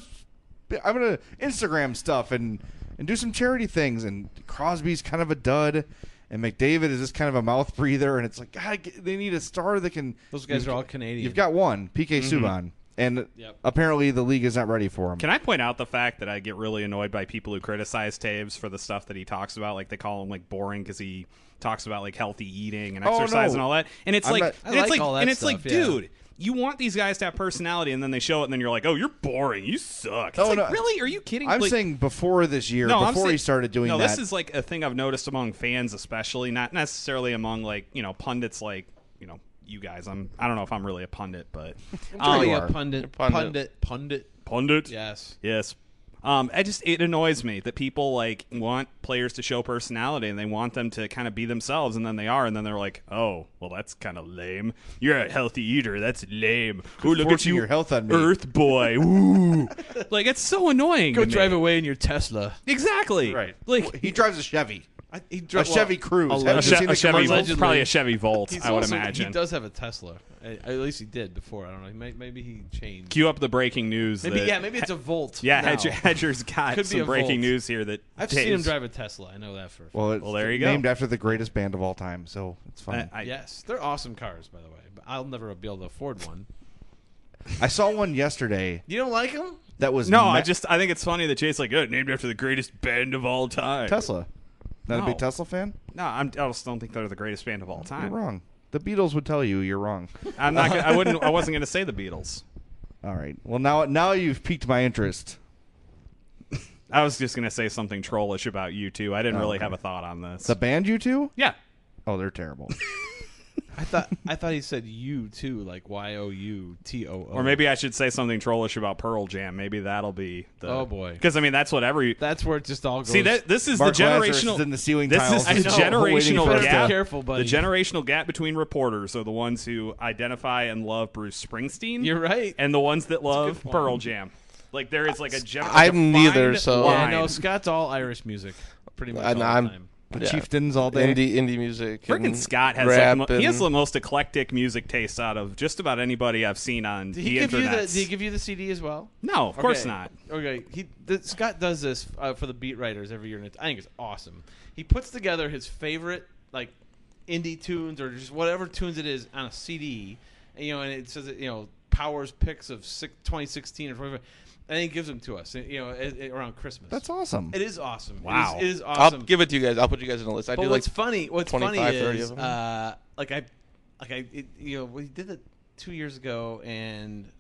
I'm going to Instagram stuff and and do some charity things and Crosby's kind of a dud and McDavid is just kind of a mouth [laughs] breather and it's like God, they need a star that can Those guys are all Canadian. You've got one, PK mm-hmm. Subban. And Yep. apparently the league is not ready for him. Can I point out the fact that I get really annoyed by people who criticize Toews for the stuff that he talks about? Like they call him like boring because he talks about like healthy eating and Oh, exercise no. and all that. And it's I'm like, not- I and it's like like, all that and it's stuff, like, yeah. dude, you want these guys to have personality, and then they show it, and then you're like, oh, you're boring, you suck. It's Oh, like, no. really? Are you kidding? Me? I'm Like- saying before this year, no, before saying- he started doing no, that. this is like a thing I've noticed among fans, especially not necessarily among like you know pundits, like you know you guys. I'm I don't know if I'm really a pundit, but I'm um, yeah, oh, are. pundit, You're pundit. pundit, pundit. pundit. Yes. Yes. Um, I just it annoys me that people like want players to show personality and they want them to kind of be themselves and then they are and then they're like, oh, well that's kind of lame. You're a healthy eater. That's lame. Ooh, look at you, your health on me." Earth boy. Ooh, [laughs] like it's so annoying. Go to me. drive away in your Tesla. Exactly. right. Like he drives a Chevy. I, he A dro- Chevy well, Cruze. A, Haven't you che- seen a the Chevy, commercials? Allegedly. probably a Chevy Volt, He's I would also- imagine. he does have a Tesla. I- At least he did before. I don't know. He might, maybe he changed. Cue up the breaking news. Maybe that- yeah. Maybe it's a Volt. [laughs] Yeah, now. Hedger, Hedger's got Could be some a breaking Volt. news here that I've seen him Dave's- drive a Tesla. I know that for. a fact. Well, it's Well, there you go. named after the greatest band of all time, so it's fine. I, I, yes, they're awesome cars, by the way. But I'll never be able to afford one. I saw one yesterday You don't like them? that was no, ma- I just I think it's funny that Jay's like, oh, named after the greatest band of all time. Tesla. Not a big Tesla fan? No, I'm, I just don't think they're the greatest band of all time. You're wrong. The Beatles would tell you you're wrong. [laughs] I'm not. Gonna, I wouldn't. I wasn't going to say the Beatles. All right. Well, now now you've piqued my interest. [laughs] I was just going to say something trollish about you two. I didn't really okay. have a thought on this. The band you two? yeah. Oh, they're terrible. [laughs] I thought I thought he said you too, like Y O U T O O. Or maybe I should say something trollish about Pearl Jam. Maybe that'll be the. Oh, boy. Because I mean, that's what every. that's where it just all goes. See that this is Mark the generational. is in the ceiling this tiles. is the I [laughs] know. Waiting generational for Better us be gap. careful, buddy. The generational gap between reporters are the ones who identify and love Bruce Springsteen. You're right. and the ones that love Pearl. Jam. Like there is like a gen- I'm neither, defined so- yeah, line. no, Scott's all Irish music, pretty much And all I'm- the Yeah. Chieftains all day. indie indie music. Freaking Scott has like, rap the mo- he has the most eclectic music taste out of just about anybody I've seen on Did the he give you the? internet. Did he give you the CD as well? no, of course not. Okay, he the, Scott does this uh, for the beat writers every year, and it's, I think it's awesome. He puts together his favorite like indie tunes or just whatever tunes it is on a CD, and, you know, and it says that, you know Powers picks of six, 2016 or 25, and he gives them to us, you know, it, it- around Christmas. That's awesome. It is awesome. Wow. it is, it is I'll give it to you guys. I'll put you guys on a list. I but do what's like funny, what's funny is, uh, like I, like I, it, you know, we did it two years ago, and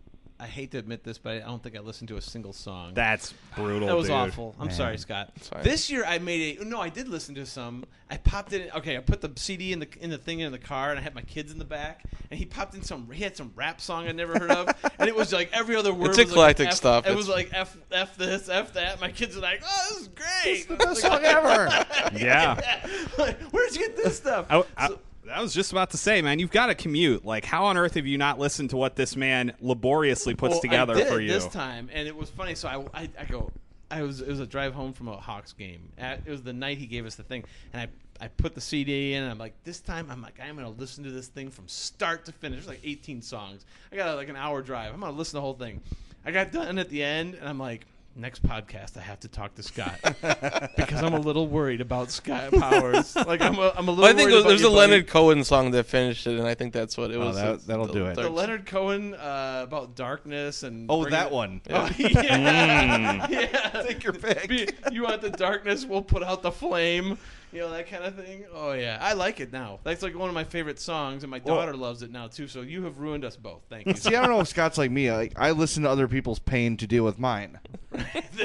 I hate to admit this, but I don't think I listened to a single song. That's brutal. That was dude. awful. I'm sorry, Scott. fine. This year I made a no. I did listen to some. I popped in. Okay, I put the CD in the in the thing in the car, and I had my kids in the back. And he popped in some. He had some rap song I never heard of, and it was like every other word. It's was eclectic like F- stuff. It It's- was like f f this, f that. My kids are like, "Oh, this is great! It's the best song ever. [laughs] Yeah. [laughs] Like, Where'd you get this stuff? I, I, I was just about to say, man, you've got to commute. Like, how on earth have you not listened to what this man laboriously puts Well, together for you? this time, and it was funny. So I, I, I go, I was it was a drive home from a Hawks game. It was the night he gave us the thing, and I. I put the CD in, and I'm like, this time, I'm like, I'm gonna listen to this thing from start to finish. There's like 18 songs. I got like an hour drive. I'm gonna listen to the whole thing. I got done at the end, and I'm like, next podcast, I have to talk to Scott [laughs] because I'm a little worried about Scott Powers. [laughs] Like, I'm a, I'm a little. Well, I think worried about there's you, a buddy. Leonard Cohen song that finished it, and I think that's what it Oh, was. That, that'll the do it. The Leonard Cohen uh, about darkness and Oh, that it- one. Oh, [laughs] yeah. Mm. yeah. Take your pick. Be- You want the darkness? We'll put out the flame. You know that kind of thing. Oh yeah, I like it now. That's like one of my favorite songs, and my Well- daughter loves it now too. So you have ruined us both. Thank you. See, I don't know if Scott's like me. Like, I listen to other people's pain to deal with mine. [laughs]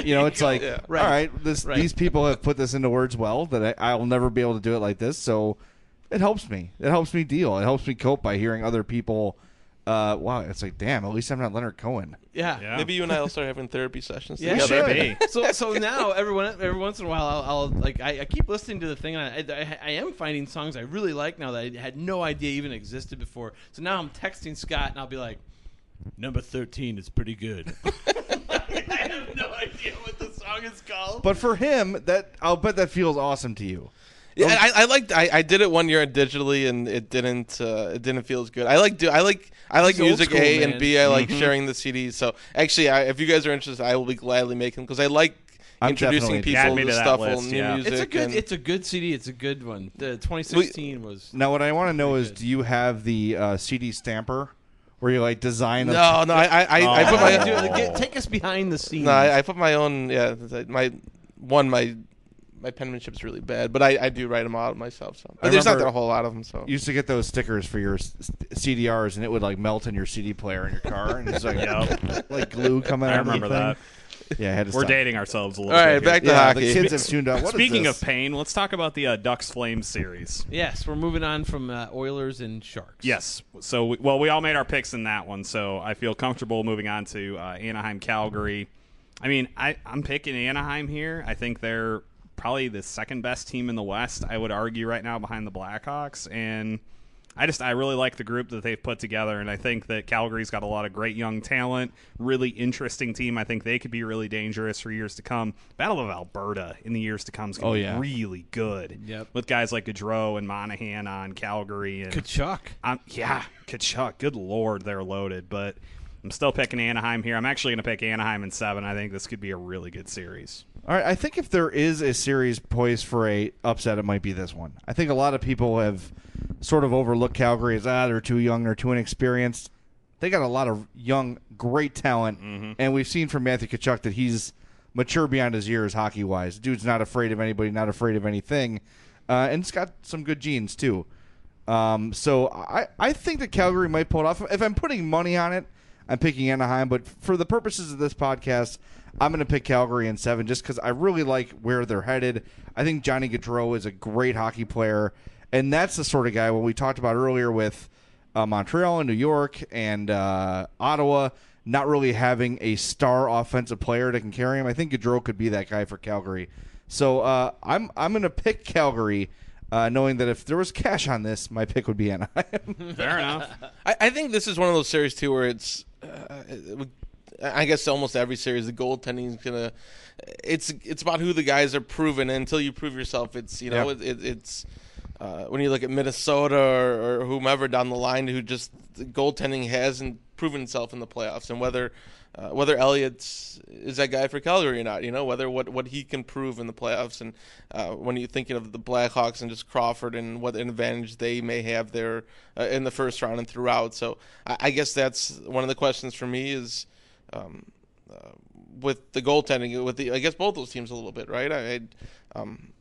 You know, it's like, Yeah. all right, this, Right. these people have put this into words well that I, I'll never be able to do it like this. So it helps me. It helps me deal. It helps me cope by hearing other people. Uh, wow, it's like, damn, at least I'm not Leonard Cohen. yeah. Yeah. Maybe you and I will start having therapy sessions Yeah, together. sure. Maybe. [laughs] so so [laughs] now every one, every once in a while I'll, I'll like I, I keep listening to the thing and I, I, I am finding songs I really like now that I had no idea even existed before. So now I'm texting Scott and I'll be like, number thirteen is pretty good. [laughs] I have no idea what the song is called. But for him, that I'll bet that feels awesome to you. Yeah, I, I liked. I, I did it one year digitally, and it didn't. Uh, it didn't feel as good. I like. Do I like. I like He's old music school, A man. and B. I like sharing the CDs. So actually, I, if you guys are interested, I will be gladly making because I like I'm introducing definitely- people Add me to to that stuff list, on new yeah. music. it's a good and- it's a good CD. It's a good one. The 2016 was Now, what I want to know is, good. do you have the uh, CD stamper where you like design? a- no, no. I I, I, I put my. Dude, like, get- take us behind the scenes. No, I, I put my own. Yeah, my one. My my penmanship's really bad, but I, I do write them out myself. So I but there's not remember- a whole lot of them. So you used to get those stickers for your s- CDRs, and it would like melt in your CD player in your car, and it's like [laughs] Yep. like glue coming out. I out. remember of that. Yeah, I had to. We're stop. dating ourselves a little all bit. right, here. back to Yeah, hockey. the kids have tuned out. What is Speaking this? of pain, let's talk about the uh, Ducks Flames series. Yes, we're moving on from uh, Oilers and Sharks. Yes. So, we, well, we all made our picks in that one, so I feel comfortable moving on to uh, Anaheim, Calgary. I mean, I, I'm picking Anaheim here. I think they're probably the second best team in the West. I would argue right now behind the Blackhawks, and I just I really like the group that they've put together, and I think that Calgary's got a lot of great young talent, really interesting team. I think they could be really dangerous for years to come. Battle of Alberta in the years to come is going Oh, to yeah. be really good. Yep. with guys like Gaudreau and Monahan on Calgary and Tkachuk. um, yeah, Tkachuk. Good lord, they're loaded. But I'm still picking Anaheim here. I'm actually going to pick Anaheim in seven. I think this could be a really good series. All right, I think if there is a series poised for a upset, it might be this one. I think a lot of people have sort of overlooked Calgary as ah they're too young, they're too inexperienced. They got a lot of young, great talent, and we've seen from Matthew Tkachuk that he's mature beyond his years hockey wise. Dude's not afraid of anybody, not afraid of anything, uh, and it's got some good genes too. Um, so I, I think that Calgary might pull it off. If I'm putting money on it, I'm picking Anaheim. But for the purposes of this podcast, I'm going to pick Calgary in seven just because I really like where they're headed. I think Johnny Gaudreau is a great hockey player, and that's the sort of guy when we talked about earlier with uh, Montreal and New York and uh, Ottawa not really having a star offensive player that can carry him. I think Gaudreau could be that guy for Calgary. So uh, I'm I'm going to pick Calgary. Uh, knowing that if there was cash on this, my pick would be Anaheim. Fair enough. [laughs] I, I think this is one of those series too where it's, uh, it would- I guess almost every series the goaltending is gonna, it's it's about who the guys are proven. And until you prove yourself, it's you know Yep. it, it, it's uh, when you look at Minnesota or, or whomever down the line who just the goaltending hasn't proven itself in the playoffs, and whether uh, whether Elliott's is that guy for Calgary or not, you know whether what what he can prove in the playoffs, and uh, when you're thinking of the Blackhawks and just Crawford and what an advantage they may have there uh, in the first round and throughout. So I, I guess that's one of the questions for me is. Um, uh, with the goaltending, with the I guess both those teams a little bit, right? I, I um,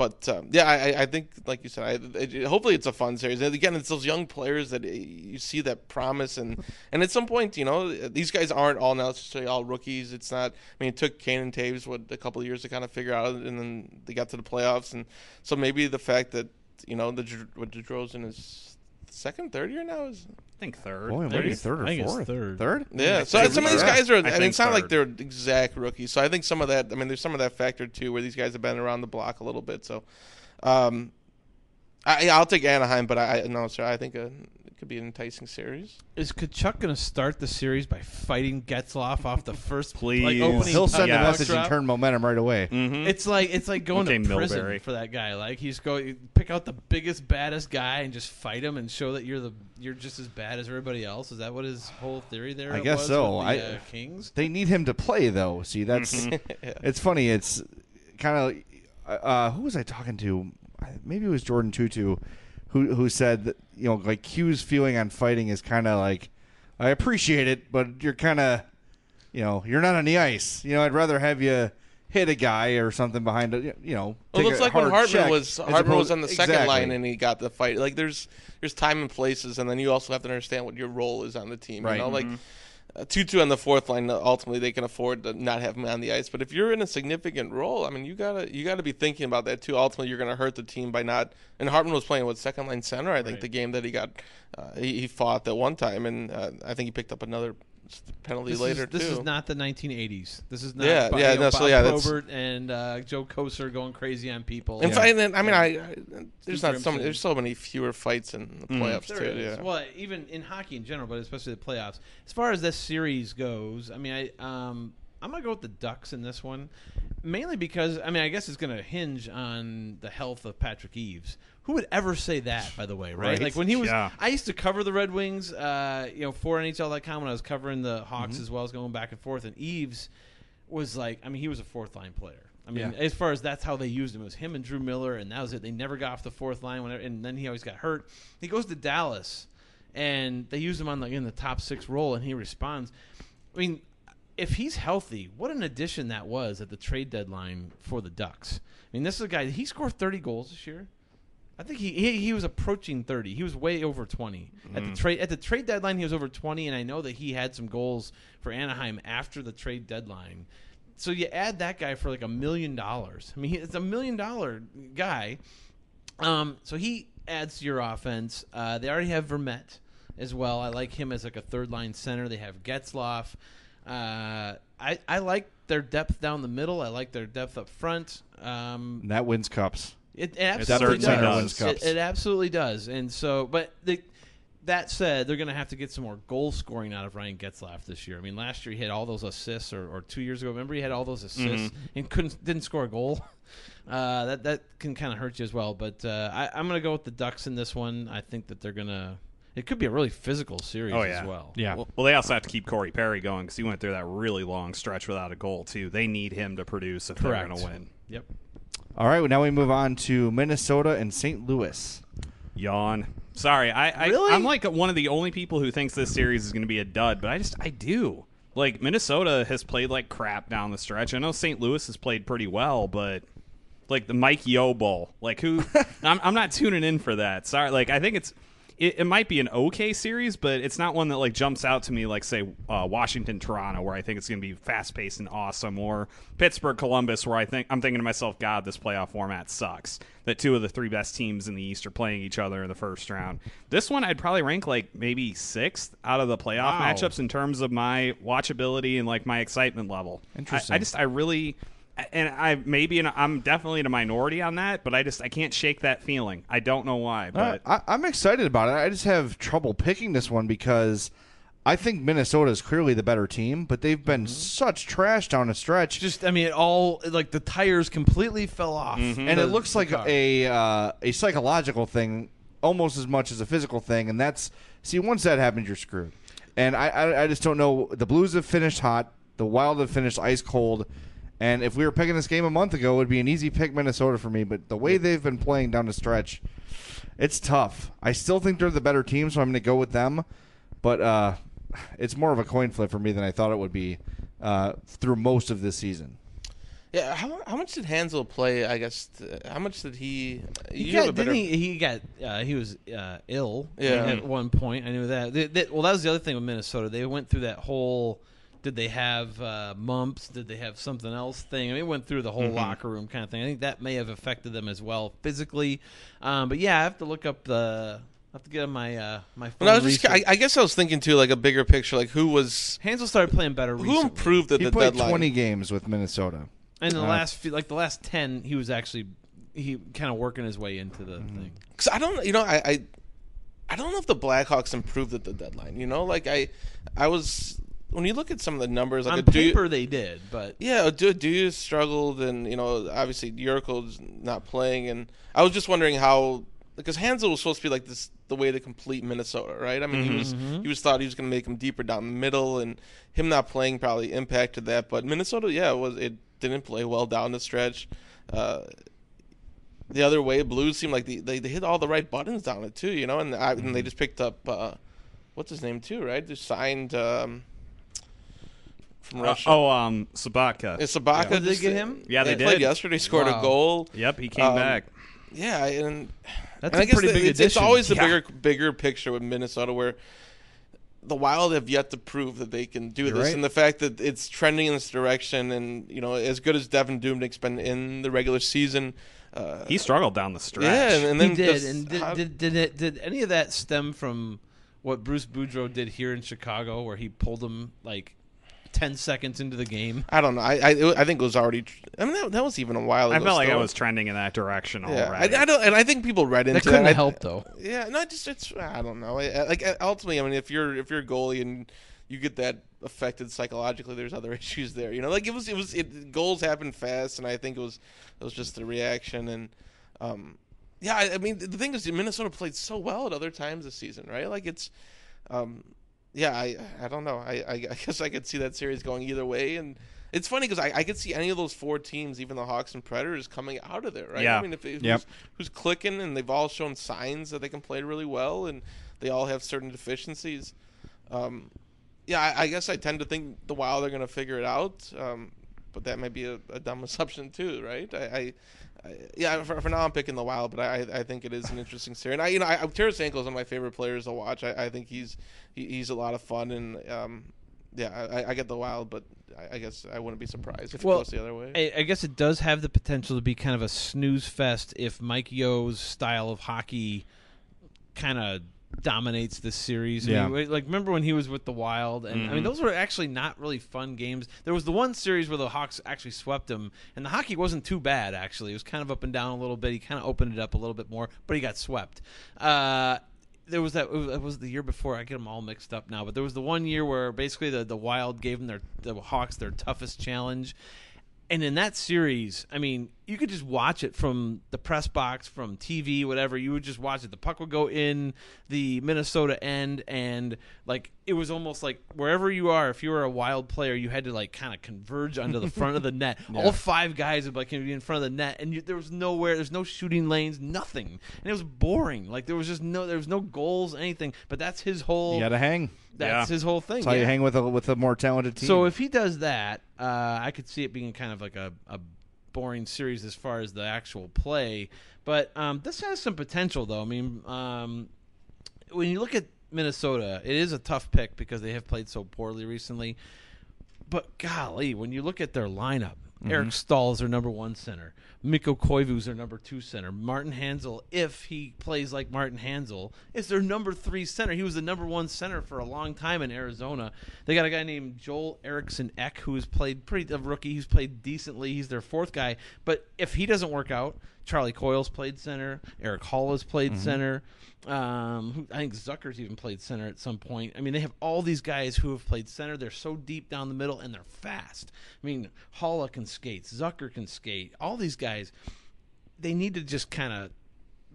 but um, yeah, I, I think like you said, I, it, hopefully it's a fun series. And again, it's those young players that you see that promise, and [laughs] and at some point, you know, these guys aren't all now necessarily all rookies. It's not. I mean, it took Kane and Toews what a couple of years to kind of figure out, and then they got to the playoffs, and so maybe the fact that you know the what in his second, third year now is think third. Boy, think maybe it's- third I or think it's fourth. third. Third? Yeah, so think some of these guys are. I, I mean, think it's not like they're exact rookies. So I think some of that. I mean, there's some of that factor too, where these guys have been around the block a little bit. So, um, I, yeah, I'll take Anaheim, but I, I no, sir, I think uh it could be an enticing series. Is Tkachuk going to start the series by fighting Getzlaf off the first Please. like, opening He'll send puck a message drop? and turn momentum right away. Mm-hmm. It's like it's like going Okay, to prison Milbury. for that guy. Like he's going pick out the biggest, baddest guy and just fight him and show that you're the you're just as bad as everybody else. Is that what his whole theory there? I guess was so. with I- uh, Kings. They need him to play though. See, that's [laughs] it's funny. It's kind of uh, who was I talking to? Maybe it was Jordin Tootoo, who who said that you know like Q's feeling on fighting is kind of like I appreciate it, but you're kind of you know you're not on the ice. You know, I'd rather have you hit a guy or something behind it. You know, Well, it looks a like when hard Hartman was Hartman opposed- was on the second Exactly. line and he got the fight. Like there's there's time and places, and then you also have to understand what your role is on the team. Right. You know, like uh, Tootoo on the fourth line. Ultimately, they can afford to not have him on the ice. But if you're in a significant role, I mean, you gotta you gotta be thinking about that too. Ultimately, you're gonna hurt the team by not. And Hartman was playing with second line center. I think the game that he got, uh, he, he fought that one time, and uh, I think he picked up another penalty This, later is, this too. is not the 1980s. This is not Yeah, Bob, yeah, you know, no, so yeah, Probert and uh, Joe Kocur going crazy on people. In fact, and I mean, I, I there's Steve not so many, there's so many fewer fights in the playoffs There too. Yeah. Well, even in hockey in general, but especially the playoffs. As far as this series goes, I mean, I um, I'm gonna go with the Ducks in this one, mainly because I mean, I guess it's gonna hinge on the health of Patrick Eaves. Who would ever say that, by the way, right? Right. Like when he was, Yeah. I used to cover the Red Wings, uh, you know, for NHL.com when I was covering the Hawks Mm-hmm. as well as going back and forth. And Eaves was like, I mean, he was a fourth line player. I mean, Yeah. as far as that's how they used him, it was him and Drew Miller, and that was it. They never got off the fourth line, whenever, and then he always got hurt. He goes to Dallas, and they use him on like in the top six role, and he responds. I mean, if he's healthy, what an addition that was at the trade deadline for the Ducks. I mean, this is a guy. He scored thirty goals this year. I think he, he he was approaching thirty. He was way over twenty at the trade at the trade deadline. He was over twenty, and I know that he had some goals for Anaheim after the trade deadline. So you add that guy for like a million dollars. I mean, it's a million dollar guy. Um, so he adds to your offense. Uh, they already have Vermette as well. I like him as like a third line center. They have Getzlaf. Uh, I I like their depth down the middle. I like their depth up front. Um, that wins cups. It, it absolutely certainly does. wins It, it absolutely does. And so, but the, that said, they're going to have to get some more goal scoring out of Ryan Getzlaf this year. I mean, last year he had all those assists, or, or two years ago, remember he had all those assists and couldn't didn't score a goal. [laughs] Uh, that that can kind of hurt you as well. But uh, I, I'm going to go with the Ducks in this one. I think that they're going to. It could be a really physical series Oh yeah, as well. Yeah. Well, well, they also have to keep Corey Perry going because he went through that really long stretch without a goal too. They need him to produce if Correct. they're going to win. Yep. All right, well, now we move on to Minnesota and St. Louis. Yawn. Sorry, I, I Really? I'm like one of the only people who thinks this series is going to be a dud, but I just I do. Like Minnesota has played like crap down the stretch. I know St. Louis has played pretty well, but like the Mike Yeo Bowl, like who? [laughs] I'm I'm not tuning in for that. Sorry, like I think it's. It, it might be an okay series, but it's not one that like jumps out to me like say uh, Washington Toronto, where I think it's going to be fast paced and awesome, or Pittsburgh Columbus, where I think I'm thinking to myself, God, this playoff format sucks. That two of the three best teams in the East are playing each other in the first round. This one I'd probably rank like maybe sixth out of the playoff Wow. matchups in terms of my watchability and like my excitement level. Interesting. I, I just I really and I maybe in a, I'm definitely in a minority on that, but I just I can't shake that feeling. I don't know why, uh, but I, I'm excited about it. I just have trouble picking this one because I think Minnesota is clearly the better team, but they've been mm-hmm. such trash down a stretch. Just, I mean, it all like the tires completely fell off, mm-hmm. and it looks like a uh, a psychological thing almost as much as a physical thing. And that's see, once that happens, you're screwed. And I, I, I just don't know. The Blues have finished hot. The Wild have finished ice cold. And if we were picking this game a month ago, it would be an easy pick Minnesota for me. But the way they've been playing down the stretch, it's tough. I still think they're the better team, so I'm going to go with them. But uh, it's more of a coin flip for me than I thought it would be uh, through most of this season. Yeah, how, how much did Hanzal play? I guess th- how much did he? He you got, better- didn't he? He got uh, he was uh, ill. Yeah. at one point. I knew that. They- they- well, that was the other thing with Minnesota. They went through that whole. Did they have uh, mumps? Did they have something else thing? I mean, it went through the Mm-hmm. whole locker room kind of thing. I think that may have affected them as well physically. Um, but yeah, I have to look up the. I have to get on my uh, my phone. Well, I was just. I. I guess I was thinking too, like a bigger picture, like who was Hanzal started playing better. who recently. improved at He the played deadline. 20 games with Minnesota. And the Uh, last few, like the last ten, he was actually he kind of working his way into the Mm-hmm. thing. Because I don't, you know, I, I, I don't know if the Blackhawks improved at the deadline. You know, like I, I was when you look at some of the numbers, like On a Du- paper, they did, but yeah, Du- Dewey struggled, and you know, obviously Jurco's not playing, and I was just wondering how because Hanzal was supposed to be like this the way to complete Minnesota, right? I mean, he was he was thought he was going to make him deeper down the middle, and him not playing probably impacted that. But Minnesota, yeah, it was it didn't play well down the stretch. Uh, the other way, Blues seemed like they, they, they hit all the right buttons down it too, you know, and, I, and they just picked up uh, what's his name too, right? They signed um, from Uh, Russia. oh, um, Sobotka. Is Sobotka? Did they get him? Yeah, they played did. yesterday. Scored Wow. a goal. Yep, he came Um, back. Yeah, and That's and a I guess pretty the- big it's, it's always the Yeah. bigger bigger picture with Minnesota where the Wild have yet to prove that they can do You're this, right. and the fact that it's trending in this direction, and you know, as good as Devan Dubnyk's been in the regular season, uh, He struggled down the stretch. yeah, and, and then he did. just And did, how- did did it did any of that stem from what Bruce Boudreau did here in Chicago, where he pulled him like ten seconds into the game? I don't know. I I, I think it was already. I mean, that, that was even a while ago. I felt like I was trending in that direction Yeah, I, already. I don't, and I think people read into That couldn't I- have helped though. Yeah, no, just it's I don't know. I- I- Like ultimately, I mean, if you're if you're a goalie and you get that affected psychologically, there's other [laughs] issues there. You know, like it was it was it, goals happen fast, and I think it was it was just the reaction and. um yeah, I, I mean the thing is, Minnesota played so well at other times this season, right? Like it's, um, yeah, I I don't know. I, I [laughs] I guess I could see that series going either way, and it's funny because I, I could see any of those four teams, even the Hawks and Predators, coming out of there, right? Yeah. I mean, if it, Yep. who's, who's clicking, and they've all shown signs that they can play really well, and they all have certain deficiencies. Um, yeah, I, I guess I tend to think the Wild are going to figure it out, um, but that might be a, a dumb assumption too, right? I, I, I yeah, for, for now I'm picking the Wild, but I, I think it is an interesting series. And I, you know, I, Tarasenko is one of my favorite players to watch. I, I think he's he, he's a lot of fun, and um, yeah, I, I get the Wild, but I, I guess I wouldn't be surprised if Well, it goes the other way. I, I guess it does have the potential to be kind of a snooze fest if Mike Yeo's style of hockey kind of dominates this series. I Yeah. mean, like remember when he was with the Wild, and I mean Mhm. those were actually not really fun games. There was the one series where the Hawks actually swept him, and the hockey wasn't too bad actually. It was kind of up and down a little bit. He kind of opened it up a little bit more, but he got swept. Uh, there was that it was, it was the year before. I get them all mixed up now, but there was the one year where basically the the Wild gave them their the Hawks their toughest challenge. And in that series, I mean, you could just watch it from the press box, from TV, whatever. You would just watch it. The puck would go in the Minnesota end, and like it was almost like wherever you are, if you were a wild player, you had to like kind of converge onto the front of the net. [laughs] Yeah. All five guys would like be in front of the net, and you, there was nowhere, there's no shooting lanes, nothing, and it was boring. Like there was just no, there was no goals, anything. But that's his whole. You got to hang. That's his whole thing. That's how you yeah. hang with a with a more talented team. So if he does that, uh, I could see it being kind of like a, a boring series as far as the actual play. But um, this has some potential, though. I mean, um, when you look at Minnesota, it is a tough pick because they have played so poorly recently. But golly, when you look at their lineup, Mm-hmm. Eric Staal is their number one center. Mikko is their number two center. Martin Hanzal, if he plays like Martin Hanzal, is their number three center. He was the number one center for a long time in Arizona. They got a guy named Joel Eriksson Ek who has played pretty a rookie. He's played decently. He's their fourth guy. But if he doesn't work out, Charlie Coyle's played center. Erik Haula has played center. Um, who, I think Zucker's even played center at some point. I mean, they have all these guys who have played center. They're so deep down the middle and they're fast. I mean, Haula can skate. Zucker can skate. All these guys, they need to just kind of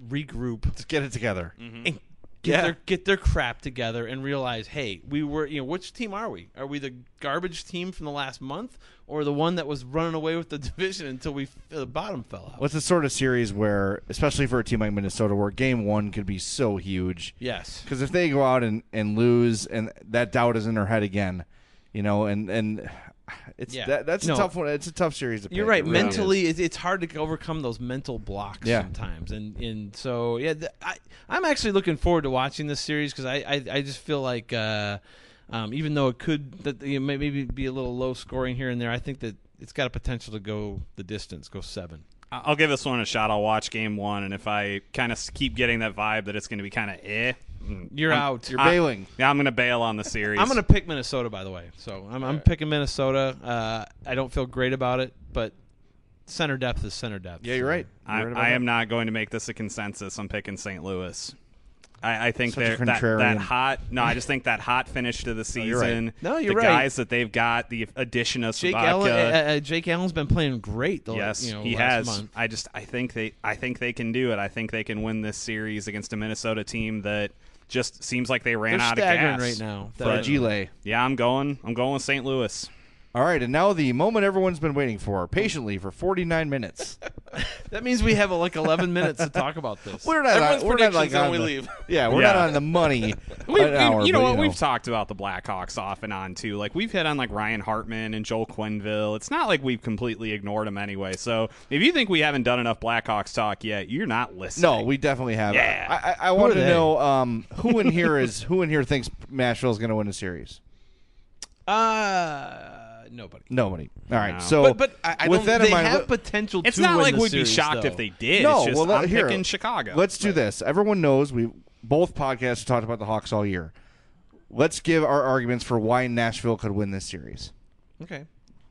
regroup Just get it together. and get Yeah. their get their crap together and realize, hey, we were you know which team are we? Are we the garbage team from the last month or the one that was running away with the [laughs] division until we the bottom fell out? What's the sort of series where, especially for a team like Minnesota, where game one could be so huge? Yes. Because if they go out and, and lose, and that doubt is in their head again, you know, and and it's Yeah. that, that's No. a tough one. It's a tough series to pick. You're right. It really Mentally, is. it's, it's hard to overcome those mental blocks Yeah. sometimes, and and so yeah, th- I I'm actually looking forward to watching this series because I, I I just feel like uh, um, even though it could that you know, maybe be a little low scoring here and there, I think that it's got a potential to go the distance, go seven. I- I'll give this one a shot. I'll watch game one, and if I kind of keep getting that vibe that it's going to be kind of eh, You're I'm- out. You're I- bailing. Yeah, I'm going to bail on the series. I'm going to pick Minnesota, by the way. So I'm, I'm picking Minnesota. Uh, I don't feel great about it, but center depth is center depth. yeah, you're right. I, You're right I am not going to make this a consensus. I'm picking St. Louis. I, I think Such they're that, that hot. No, I just think that hot finish to the [laughs] you're right. season. No, you're the right. guys that they've got, the addition of Jake Sobotka. Allen. Uh, uh, Jake Allen's been playing great. The, yes, you know, he last has. Month. I just I think they I think they can do it. I think they can win this series against a Minnesota team that just seems like they ran They're out staggering of gas right now. Fragile. Yeah, I'm going. I'm going with St. Louis. All right, and now the moment everyone's been waiting for, patiently for 49 minutes. [laughs] That means we have like 11 minutes to talk about this. We're not. Everyone's on, we're not like on we the- leave. [laughs] Yeah, we're Yeah. not on the money. [laughs] We, an hour, you know but, what? We've talked about the Blackhawks off and on too. Like we've hit on like Ryan Hartman and Joel Quenneville. It's not like we've completely ignored them anyway. So if you think we haven't done enough Blackhawks talk yet, you're not listening. No, we definitely have. Yeah. I, I, I Who want are to they? know um, who in here is who in here thinks Nashville's going to win the series. Uh, nobody. Nobody. All right. No. So, But- but I- I with don't- that they in mind, have let- potential. It's to not win like the we'd be shocked though. if they did. no, it's just well, let- I'm here, picking Chicago. Let's do this. Everyone knows we both podcasts talked about the Hawks all year. Let's give our arguments for why Nashville could win this series. Okay.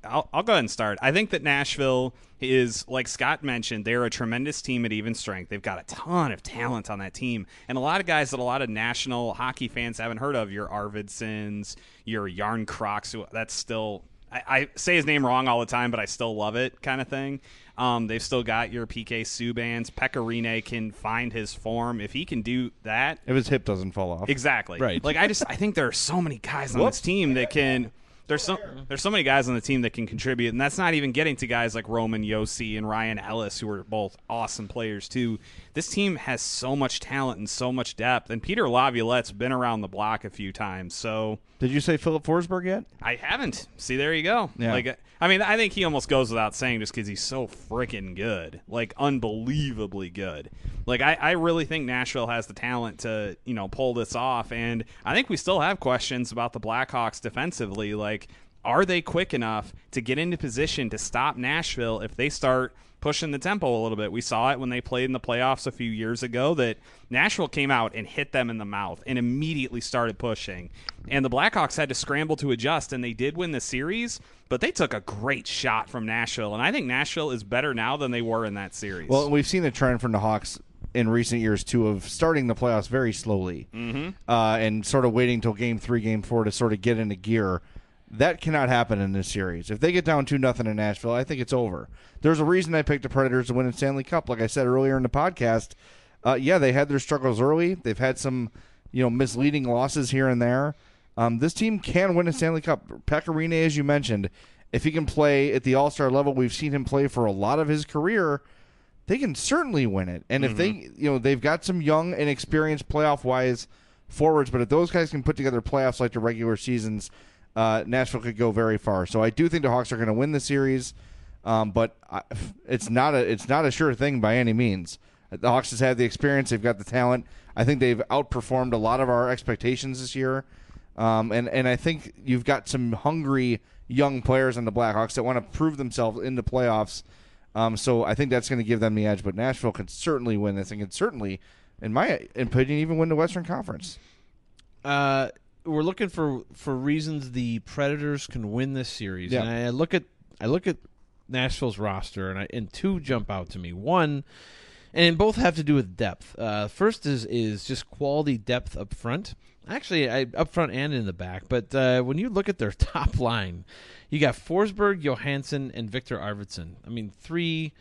I'll, I'll go ahead and start. I think that Nashville is, like Scott mentioned, they're a tremendous team at even strength. They've got a ton of talent on that team, and a lot of guys that a lot of national hockey fans haven't heard of. Your Arvidssons, your Yarn Crocs. That's still I, I say his name wrong all the time, but I still love it, kind of thing. Um, they've still got your PK Subbans. Pecorine can find his form if he can do that. If his hip doesn't fall off. Exactly. Right. Like I just I think there are so many guys on Whoops. this team that can there's so there's so many guys on the team that can contribute, and that's not even getting to guys like Roman Josi and Ryan Ellis, who are both awesome players too. This team has so much talent and so much depth, and Peter Laviolette's been around the block a few times, so Did you say Filip Forsberg yet? I haven't. See, there you go. Yeah. Like, I mean, I think he almost goes without saying just because he's so freaking good, like unbelievably good. Like, I, I really think Nashville has the talent to, you know, pull this off. And I think we still have questions about the Blackhawks defensively. Like, are they quick enough to get into position to stop Nashville if they start pushing the tempo a little bit? We saw it when they played in the playoffs a few years ago that Nashville came out and hit them in the mouth and immediately started pushing. And the Blackhawks had to scramble to adjust, and they did win the series, but they took a great shot from Nashville. And I think Nashville is better now than they were in that series. Well, we've seen a trend from the Hawks in recent years too of starting the playoffs very slowly Mhm. uh, and sort of waiting until game three, game four to sort of get into gear. That cannot happen in this series. If they get down two nothing in Nashville, I think it's over. There's a reason I picked the Predators to win in Stanley Cup. Like I said earlier in the podcast, uh, yeah, they had their struggles early. They've had some, you know, misleading losses here and there. Um, this team can win a Stanley Cup. Pekka Rinne, as you mentioned, if he can play at the All Star level, we've seen him play for a lot of his career they can certainly win it. And if they, you know, they've got some young and experienced playoff wise forwards, but if those guys can put together playoffs like the regular seasons, uh, Nashville could go very far. So I do think the Hawks are going to win the series, um, but I, it's not a it's not a sure thing by any means. The Hawks has had the experience; they've got the talent. I think they've outperformed a lot of our expectations this year, um, and and I think you've got some hungry young players on the Blackhawks that want to prove themselves in the playoffs. Um, so I think that's going to give them the edge. But Nashville can certainly win this, and can certainly, in my opinion, even win the Western Conference. Uh, we're looking for for reasons the Predators can win this series, Yeah. and I look at I look at Nashville's roster, and I and two jump out to me. One, and both have to do with depth. Uh, first is is just quality depth up front. Actually, I, up front and in the back. But uh, when you look at their [laughs] top line, you got Forsberg, Johansen, and Viktor Arvidsson. I mean, three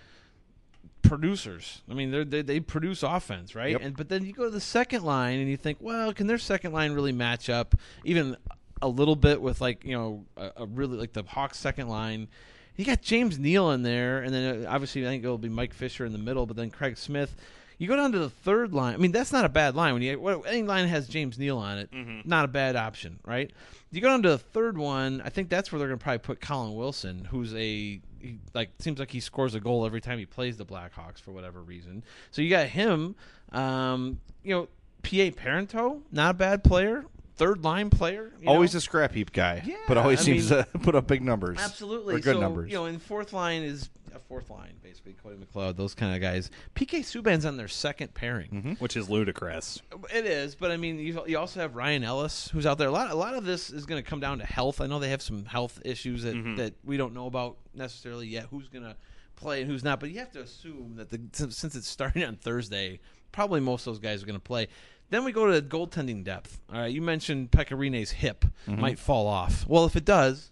producers. I mean, they're, they they produce offense, right? Yep. And but then you go to the second line and you think, well, can their second line really match up even a little bit with like you know a, a really like the Hawks second line? You got James Neal in there, and then uh, obviously I think it'll be Mike Fisher in the middle, but then Craig Smith. You go down to the third line. I mean, that's not a bad line. When you what, any line has James Neal on it, not a bad option, right? You go down to the third one. I think that's where they're going to probably put Colin Wilson, who's a he, like seems like he scores a goal every time he plays the Blackhawks for whatever reason. So you got him. Um, you know, Pa Parenteau, not a bad player, third line player. always know? a scrap heap guy, Yeah, but always I seems mean- to [laughs] put up big numbers. Absolutely. good so, numbers. You know, and fourth line is a fourth line, basically. Cody McLeod, those kind of guys. PK Subban's on their second pairing. Mm-hmm. which is ludicrous. It is, but I mean, you, you also have Ryan Ellis, who's out there. A lot, a lot of this is going to come down to health. I know they have some health issues that, Mm-hmm. that we don't know about necessarily yet. Who's going to play and who's not? But you have to assume that the since it's starting on Thursday, probably most of those guys are going to play. Then we go to goaltending depth. All right, you mentioned Pekka Rinne's hip Mm-hmm. might fall off. Well, if it does,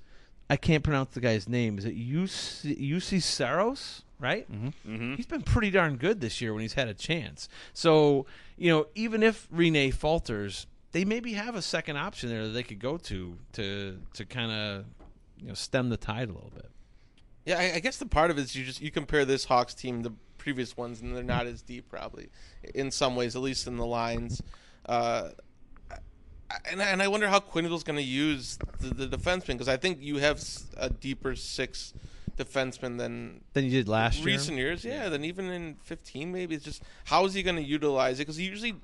I can't pronounce the guy's name. Is it UC, Juuse Saros? Right? Mm-hmm. He's been pretty darn good this year when he's had a chance. So, you know, even if Rinne falters, they maybe have a second option there that they could go to to to kind of you know stem the tide a little bit. Yeah, I, I guess the part of it is you just you compare this Hawks team to previous ones, and they're not as deep, probably in some ways, at least in the lines. Uh, and I- and I wonder how Quenneville's going to use the, the defenseman because I think you have a deeper six defenseman than Than you did last year? recent years. Yeah, than even in fifteen, maybe. It's just how is he going to utilize it? Because he usually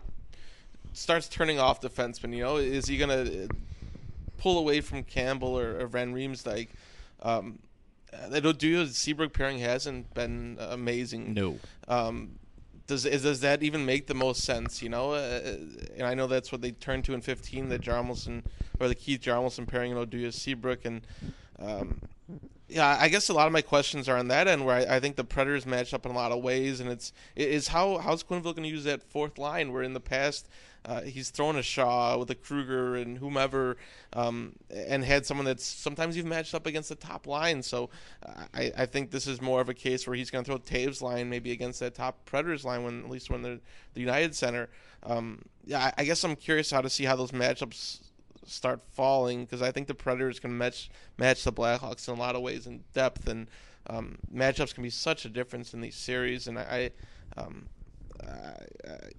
starts turning off defensemen. You know, is he going to pull away from Campbell or, or Van Riemsdyk? Um, I don't do Seabrook pairing hasn't been amazing. No. Um, does is, does that even make the most sense? You know, uh, and I know that's what they turned to in 15, the Hjalmarsson or the Keith Hjalmarsson pairing, and Oduya Seabrook, and um, yeah, I guess a lot of my questions are on that end, where I, I think the Predators match up in a lot of ways, and it's is how how's Quinville going to use that fourth line? Where in the past uh, he's thrown a Shaw with a Kruger and whomever, um, and had someone that's sometimes you've matched up against the top line. So I, I think this is more of a case where he's going to throw Toews line maybe against that top Predators line when at least when they're the United Center. Um, yeah, I, I guess I'm curious how to see how those matchups start falling because I think the Predators can match match the Blackhawks in a lot of ways in depth and um, matchups can be such a difference in these series. And I, I um,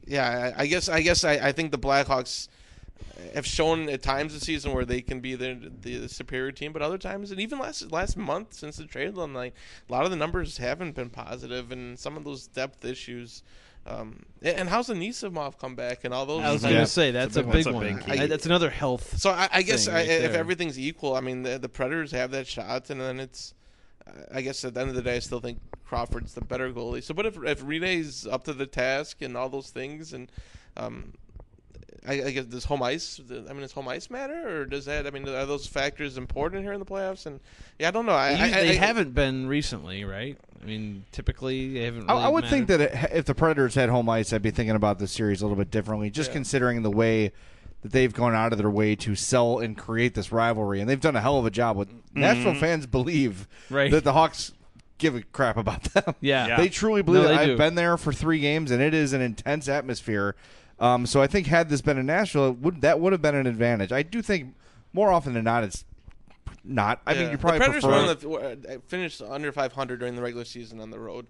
yeah, I, I guess I guess I, I think the Blackhawks have shown at times this season where they can be the the superior team, but other times, and even last last month since the trade deadline, a lot of the numbers haven't been positive, and some of those depth issues. Um, and and how's the Nisimov come back and all those? I was things? going to say that's a big, That's a one. big key. I- that's another health. So I, I guess thing I, right if there. everything's equal, I mean the, the Predators have that shot, and then it's. I guess at the end of the day, I still think Crawford's the better goalie. So, but if if Rinne's up to the task and all those things, and um, I, I guess does home ice? I mean, does home ice matter, or does that? I mean, are those factors important here in the playoffs? And yeah, I don't know. I, They I, usually- I, they haven't been recently, right? I mean, typically they haven't. I, Really I would think that it, if the Predators had home ice, I'd be thinking about the series a little bit differently, just Yeah. considering the way that they've gone out of their way to sell and create this rivalry, and they've done a hell of a job. With Nashville fans believe Right. that the Hawks give a crap about them. Yeah. they truly believe No, it. they I've do. been there for three games, and it is an intense atmosphere. Um, so I think had this been in Nashville, it would that would have been an advantage. I do think more often than not, it's not. I mean, you probably the Predators prefer. were on the, uh, finished under 500 during the regular season on the road.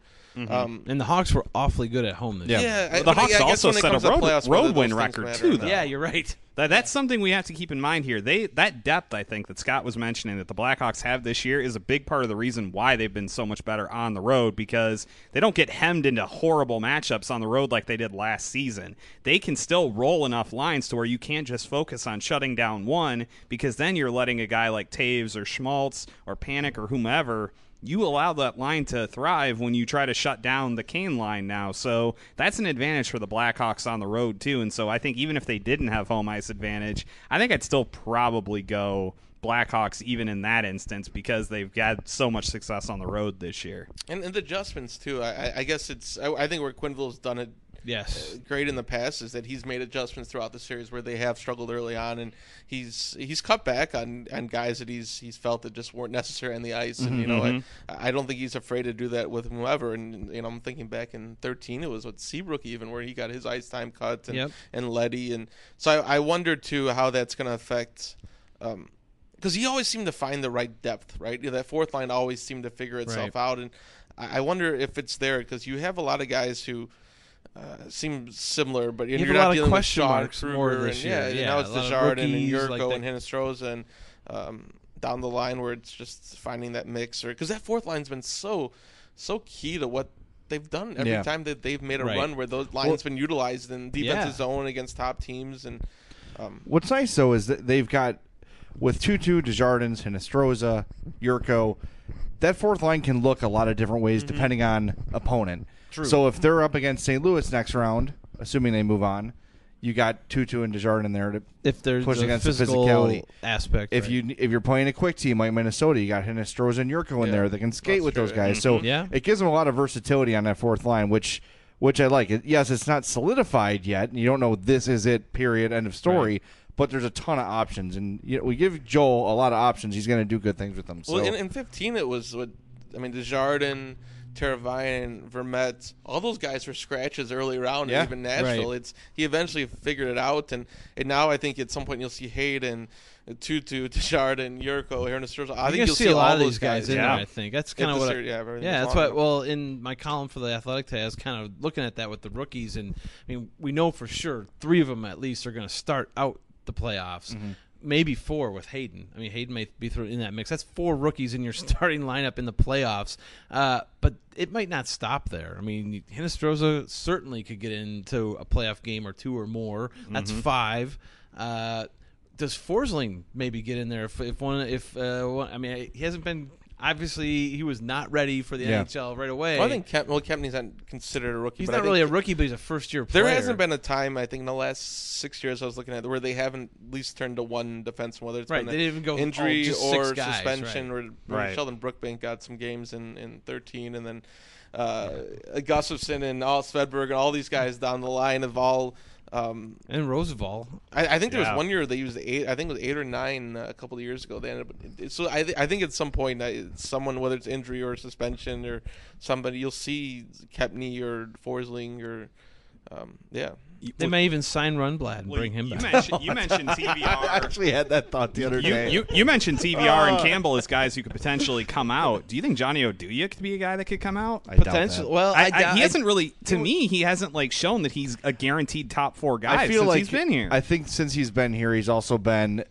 Um, and the Hawks were awfully good at home this Yeah. year. yeah, I- the but I- Hawks I also when set a road, playoffs, road win record matter too, though. Yeah, you're right. That, that's something we have to keep in mind here. They that depth, I think, that Scott was mentioning that the Blackhawks have this year is a big part of the reason why they've been so much better on the road because they don't get hemmed into horrible matchups on the road like they did last season. They can still roll enough lines to where you can't just focus on shutting down one because then you're letting a guy like Toews or Schmaltz or Panik or whomever you allow that line to thrive when you try to shut down the Kane line now. So that's an advantage for the Blackhawks on the road too. And so I think even if they didn't have home ice advantage, I think I'd still probably go Blackhawks even in that instance because they've had so much success on the road this year. and, and the adjustments too. I, I- I guess it's. I, I think where Quenneville's done it Yes. great in the past is that he's made adjustments throughout the series where they have struggled early on, and he's he's cut back on, on guys that he's he's felt that just weren't necessary on the ice, and you know Mm-hmm. I, I don't think he's afraid to do that with whoever. And you know I'm thinking back in 13, it was with Seabrook even where he got his ice time cut, and Yep. and Leddy, and so I, I wonder too how that's going to affect. Um, because he always seemed to find the right depth, right? You know, that fourth line always seemed to figure itself Right. out, and I, I wonder if it's there because you have a lot of guys who uh, seem similar, but You you're a not dealing with question Sean Kruger more and, this yeah, Yeah, now it's Desjardins and Jurco like and. Hinostroza and um, down the line where it's just finding that mix, or because that fourth line's been so so key to what. They've done every Yeah. time that they've made a Right. run where those lines been utilized in defensive Yeah. zone against top teams, and um, What's nice though is that they've got with Tootoo, Desjardins, Hinostroza, Jurco. That fourth line can look a lot of different ways Mm-hmm. depending on opponent. So if they're up against St. Louis next round, assuming they move on, you got Tootoo and Desjardins in there to If there's push a against physical the physicality. aspect, If right. you if you're playing a quick team like Minnesota, you got Hinostroza and Jurco in Yeah, there that can skate that's with those true, yeah. guys. So mm-hmm. Yeah. it gives them a lot of versatility on that fourth line, which which I like. It yes, it's not solidified yet. and You don't know this is it. Period. End of story. But there's a ton of options, and you know, we give Joel a lot of options. He's going to do good things with them. So Well, in, in 15, it was what I mean, Desjardins, Teravainen, Vermette, all those guys were scratches early round, Yeah, and even Nashville. right. It's he eventually figured it out, and, and now I think at some point you'll see Hayden, Tootoo, [laughs] Desjardins, Jurco, Ernest Sturza. I You're think gonna you'll see, see a lot all of those these guys, in yeah. there. I think that's kind of the what. I- yeah, yeah, that's longer. what. Well, in my column for the Athletic today, I was kind of looking at that with the rookies, and I mean, we know for sure three of them at least are going to start out the playoffs. Mm-hmm. Maybe four with Hayden. I mean, Hayden may be through in that mix. That's four rookies in your [laughs] starting lineup in the playoffs. Uh, but it might not stop there. I mean, Hinostroza certainly could get into a playoff game or two or more. That's Mm-hmm. five. Uh, does Forsling maybe get in there if, if one if uh, one, I mean he hasn't been obviously he was not ready for the Yeah. NHL right away. Well, I think Kemp, well, Kempny's not considered a rookie. he's but not I really a rookie, but he's a first year player. There hasn't been a time I think in the last six years I was looking at where they haven't at least turned to one defenseman, whether it's Right, been they didn't even go all injury just or six guys, suspension. right. Where, where Right. Sheldon Brookbank got some games in, in 13, and then uh, Gustafsson and all Svedberg and all these guys down the line have all. Um, and Rozsival. I, I think there Yeah. was one year they used eight. I think it was eight or nine uh, a couple of years ago. They ended up. So I, th- I think at some point, uh, someone whether it's injury or suspension or somebody, you'll see Kempny or Forsling or um, yeah. They may even sign Rundblad and Well, bring him you back. [laughs] Mentioned, you [laughs] mentioned I actually had that thought the other You, day. you, you mentioned TVR and uh. Campbell as guys who could potentially come out. Do you think Johnny Oduya could be a guy that could come out? I doubt Potential. that. Well, I, I, I, he I- hasn't really, to me, he hasn't like shown that he's a guaranteed top four guy I feel since like he's been here. I think since he's been here, he's also been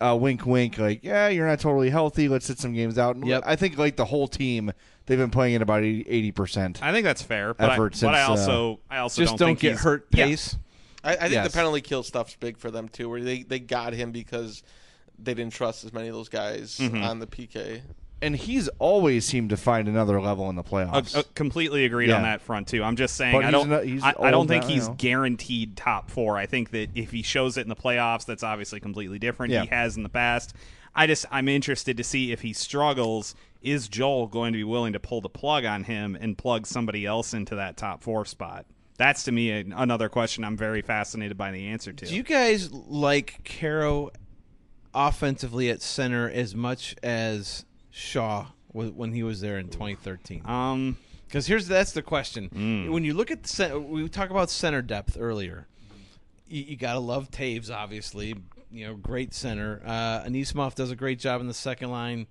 uh, wink, wink, like, yeah, you're not totally healthy. Let's sit some games out. And Yep. I think like the whole team, they've been playing at about eighty percent. I think that's fair, but, I, Effort but I since, uh, also I also Just don't, don't think get he's- hurt Yeah. pace. I, I think Yes. the penalty kill stuff's big for them too, where they they got him because they didn't trust as many of those guys Mm-hmm. on the PK. And he's always seemed to find another level in the Uh, playoffs. uh, completely agreed Yeah. on that front too. I'm just saying But I don't not- I, I don't think now, he's you know. guaranteed top four. I think that if he shows it in the playoffs, that's obviously completely different. Yeah. He has in the past. I just I'm interested to see if he struggles. Is Joel going to be willing to pull the plug on him and plug somebody else into that top four spot? That's to me a, another question I'm very fascinated by the answer to. Do you guys like Kero offensively at center as much as Shaw when he was there in 2013? um, Because here's that's the question. Hmm. When you look at the cen- we talk about center depth earlier. You, you gotta love Toews, obviously. You know, great center. Uh, Anisimov does a great job in the second line.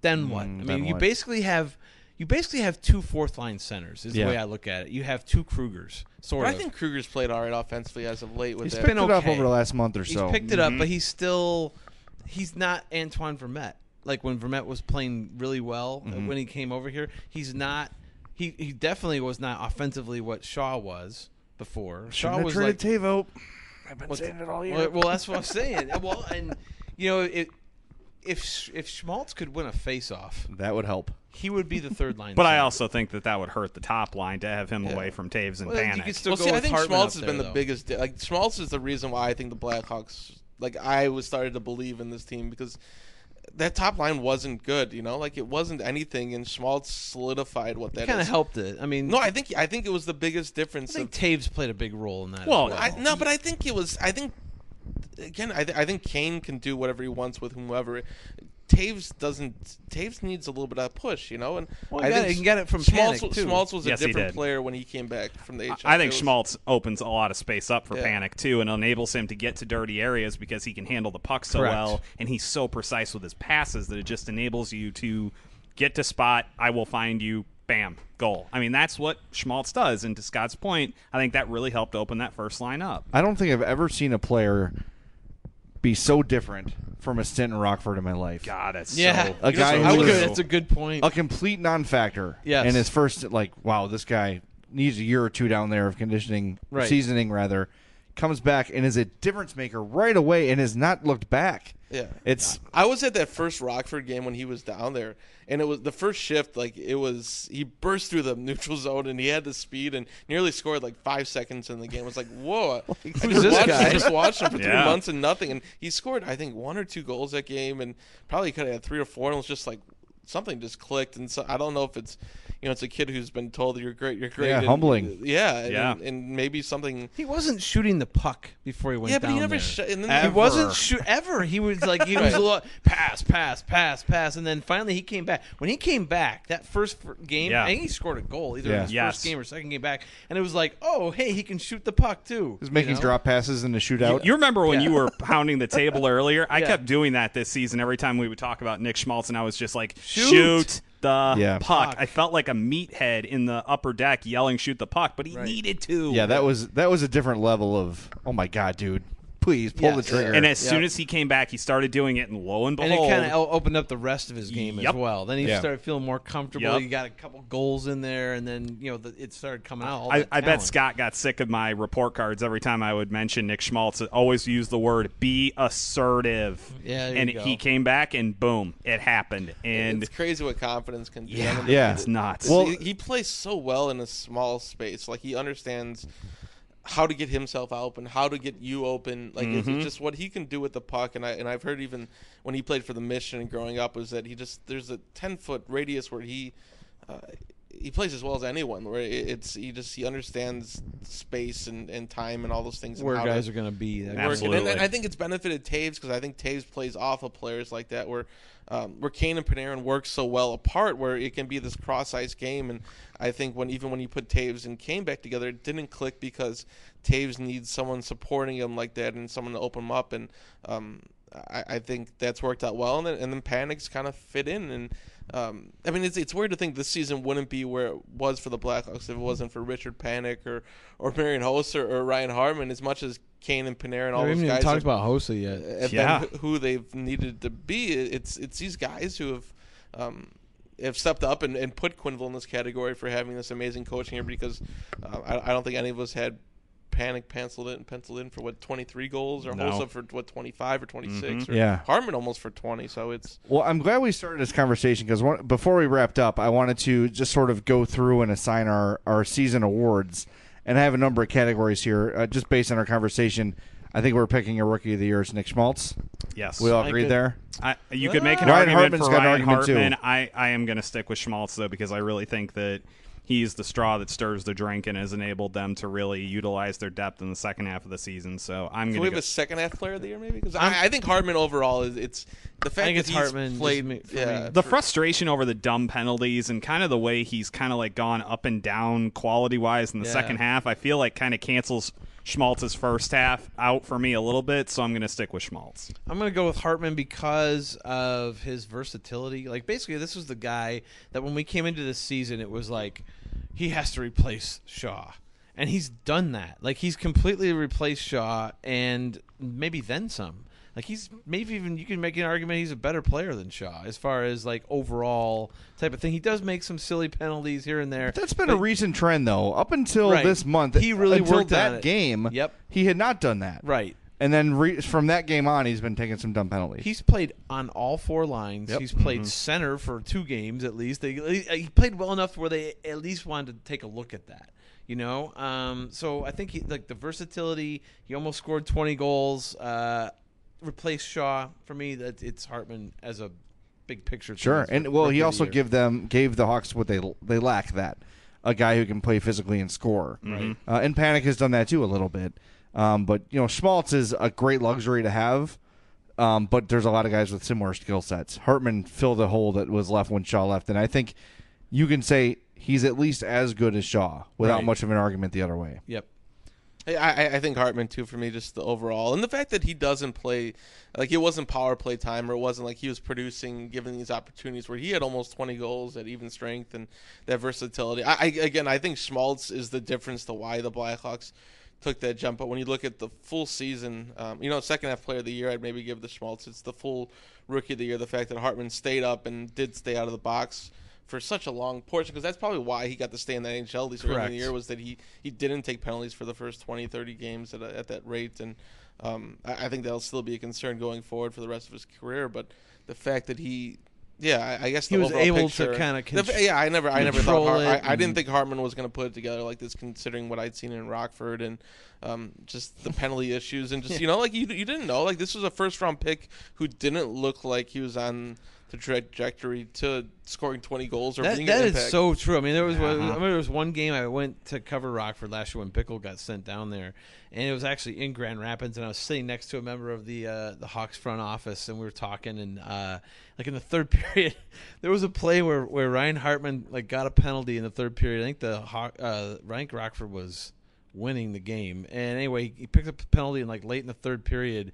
Then what? I mean, you what? basically have you basically have two fourth line centers. Is Yeah. the way I look at it. You have two Krugers, sort But I think Kruger's played all right offensively as of late with He's that. been Picked it up okay. over the last month or so. He's so. picked it up, but he's still he's not Antoine Vermette. Like when Vermette was playing really well uh, Mm-hmm. when he came over here, he's not. He he definitely was not offensively what Shaw was before. Shaw Shouldn't was like traded Tavo. I've been What- saying it all year. well, well, that's what I'm saying. [laughs] well, and you know it. If Sch- if Schmaltz could win a face-off, that would help. he would be the third line. [laughs] but I also think that that would hurt the top line to have him Yeah. away from Toews and Well, you Panik. could still well, go see, I think Hartman Schmaltz up has been there, the biggest. Like Schmaltz is the reason why I think the Blackhawks. Like I was started to believe in this team because that top line wasn't good. You know, like it wasn't anything, and Schmaltz solidified what that Kind of helped it. I mean, No, I think I think it was the biggest difference. I think of, Toews played a big role in that. Well, well. I, no, but I think it was. I think again, I, th- I think Kane can do whatever he wants with whomever. Toews doesn't. Toews needs a little bit of push, you know. And Well, I he got think it- he got it from Schmaltz, Panik, too. Schmaltz was Yes, a he different did. player when he came back from the HL. I think It was- Schmaltz opens a lot of space up for Yeah. Panik too, and enables him to get to dirty areas because he can handle the puck so Correct. well, and he's so precise with his passes that it just enables you to get to spot. I will find you. Bam, goal. I mean, that's what Schmaltz does. And to Scott's point, I think that really helped open that first line up. I don't think I've ever seen a player be so different from a stint in Rockford in my life. God, that's Yeah, so. A guy that's, who good. that's a good point. a complete non-factor. Yes. And his first, like, wow, this guy needs a year or two down there of conditioning, Right. seasoning rather. Comes back and is a difference maker right away, and has not looked back. Yeah. It's I was at that first Rockford game when he was down there, and it was the first shift. Like it was, he burst through the [laughs] neutral zone and he had the speed and nearly scored like five seconds in the game. I was like, whoa! [laughs] I Who's just this watched, guy? I just watched him for three Yeah. months and nothing, and he scored I think one or two goals that game, and probably could have had three or four. And it was just like something just clicked, and so I don't know if it's. You know, it's a kid who's been told you're great. You're great. Yeah, and- humbling. Yeah, and, Yeah. and maybe something. he wasn't shooting the puck before he went Yeah, down but he never. there. Sh- and then He wasn't shoot ever. He was like he was a lot pass, pass, pass, pass, and then finally he came back. When he came back that first game, Yeah. I think he scored a goal either Yeah. in his Yes. first game or second game back, and it was like, oh hey, he can shoot the puck too. he's making you know? drop passes in the shootout. You remember when Yeah. you were [laughs] pounding the table earlier? I Yeah. kept doing that this season. Every time we would talk about Nick Schmaltz, and I was just like, Shoot. shoot, the Yeah. puck. Puck. I felt like a meathead in the upper deck yelling, shoot the puck, but he Right. needed to. yeah, that was that was a different level of oh my god, dude, please pull the trigger. And as Yep. soon as he came back, he started doing it, and lo and behold, And behold, it kind of opened up the rest of his game Yep. as well. Then he Yeah. started feeling more comfortable. Yep. He got a couple goals in there, and then you know the, it started coming out. all I, I bet. Scott got sick of my report cards every time I would mention Nick Schmaltz. Always use the word "be assertive." Yeah, there and you go. he came back, and boom, it happened. And it's crazy what confidence can do. yeah, Yeah. it's nuts. Well- he, he plays so well in a small space. Like he understands how to get himself open, how to get you open. Like it's, Mm-hmm. it's just what he can do with the puck. And I and I've heard even when he played for the Mission and growing up was that he just there's a ten foot radius where he. Uh, he plays as well as anyone. Where it's he just he understands space and, and time and all those things. and where how to- guys are going to be. That work. And- And, I think it's benefited Toews because I think Toews plays off of players like that where um, where Kane and Panarin work so well apart where it can be this cross ice game. And I think when even when you put Toews and Kane back together, it didn't click because Toews needs someone supporting him like that and someone to open him up. And um, I, I think that's worked out well. And then, and then Panik's kind of fit in and. Um, I mean, it's it's weird to think this season wouldn't be where it was for the Blackhawks if it wasn't for Richard Panik or or Marian Hossa or, or Ryan Hartman. As much as Kane and Panarin and all we those haven't even guys. talked about Hossa yet. have Yeah. who they've needed to be. It's it's these guys who have um, have stepped up and, and put Quenneville in this category for having this amazing coaching here because uh, I, I don't think any of us had Panik penciled in penciled in for what 23 goals or No. Hossa for what 25 or 26 or Yeah. Hartman almost for 20 so it's Well, I'm glad we started this conversation because before we wrapped up, I wanted to just sort of go through and assign our, our season awards. And I have a number of categories here, uh, just based on our conversation. I think we're picking a rookie of the year as Nick Schmaltz. Yes. We all I agree there. I, you could make an Ryan argument Hartman's for got an Ryan argument, too. Hartman. I, I am going to stick with Schmaltz though because I really think that he's the straw that stirs the drink and has enabled them to really utilize their depth in the second half of the season. So I'm can going we to have a second half player of the year maybe because I, I think Hartman overall is it's the fact think that it's he's Hartman, just played me- for yeah me. the frustration over the dumb penalties and kind of the way he's kind of like gone up and down quality wise in the Yeah. second half, I feel like kind of cancels Schmaltz's first half out for me a little bit. So I'm going to stick with Schmaltz. I'm going to go with Hartman because of his versatility. Like, basically, this was the guy that when we came into this season, it was like he has to replace Shaw. And he's done that. Like, he's completely replaced Shaw and maybe then some. Like, he's maybe even, you can make an argument he's a better player than Shaw as far as, like, overall type of thing. He does make some silly penalties here and there. That's been a recent trend, though. Up until Right. this month, He really until worked that game. Yep. he had not done that. Right. And then re- from that game on, he's been taking some dumb penalties. He's played on all four lines. Yep. He's played center for two games at least. They, he played well enough where they at least wanted to take a look at that. You know, um, so I think he like the versatility. He almost scored twenty goals. Uh, replaced Shaw for me. That it's Hartman as a big picture. Sure, and rookie well, he also year. give them gave the Hawks what they they lack that a guy who can play physically and score. Right. Uh, and Panic has done that too a little bit. Um, but you know, Schmaltz is a great luxury to have. Um, but there's a lot of guys with similar skill sets. Hartman filled the hole that was left when Shaw left, and I think you can say he's at least as good as Shaw without Right. much of an argument the other way. Yep. I, I think Hartman too for me just the overall and the fact that he doesn't play like it wasn't power play time or it wasn't like he was producing given these opportunities where he had almost 20 goals at even strength and that versatility. I, I again I think Schmaltz is the difference to why the Blackhawks took that jump. But when you look at the full season, um, you know, second half player of the year, I'd maybe give the Schmaltz. It's the full rookie of the year. The fact that Hartman stayed up and did stay out of the box for such a long portion because that's probably why he got to stay in the NHL at least early in the year was that he, he didn't take penalties for the first 20, 30 games at, a, at that rate. And um, I, I think that'll still be a concern going forward for the rest of his career. But the fact that he, yeah, I, I guess He was able to kinda the yeah, I never, I never thought, Har- I, I didn't think Hartman was going to put it together like this, considering what I'd seen in Rockford and um, just the penalty [laughs] issues and just you know, like you, you didn't know, like this was a first round pick who didn't look like he was on the trajectory to scoring 20 goals or That, being that is so true. I mean, there was one, I Uh-huh. remember there was one game I went to cover Rockford last year when Bickell got sent down there, and it was actually in Grand Rapids, and I was sitting next to a member of the uh, the Hawks front office, and we were talking, and uh, like in the third [laughs] period, there was a play where, where Ryan Hartman like got a penalty in the third period. I think the Haw- uh, Rank Rockford was winning the game, and anyway, he picked up a penalty in like late in the third period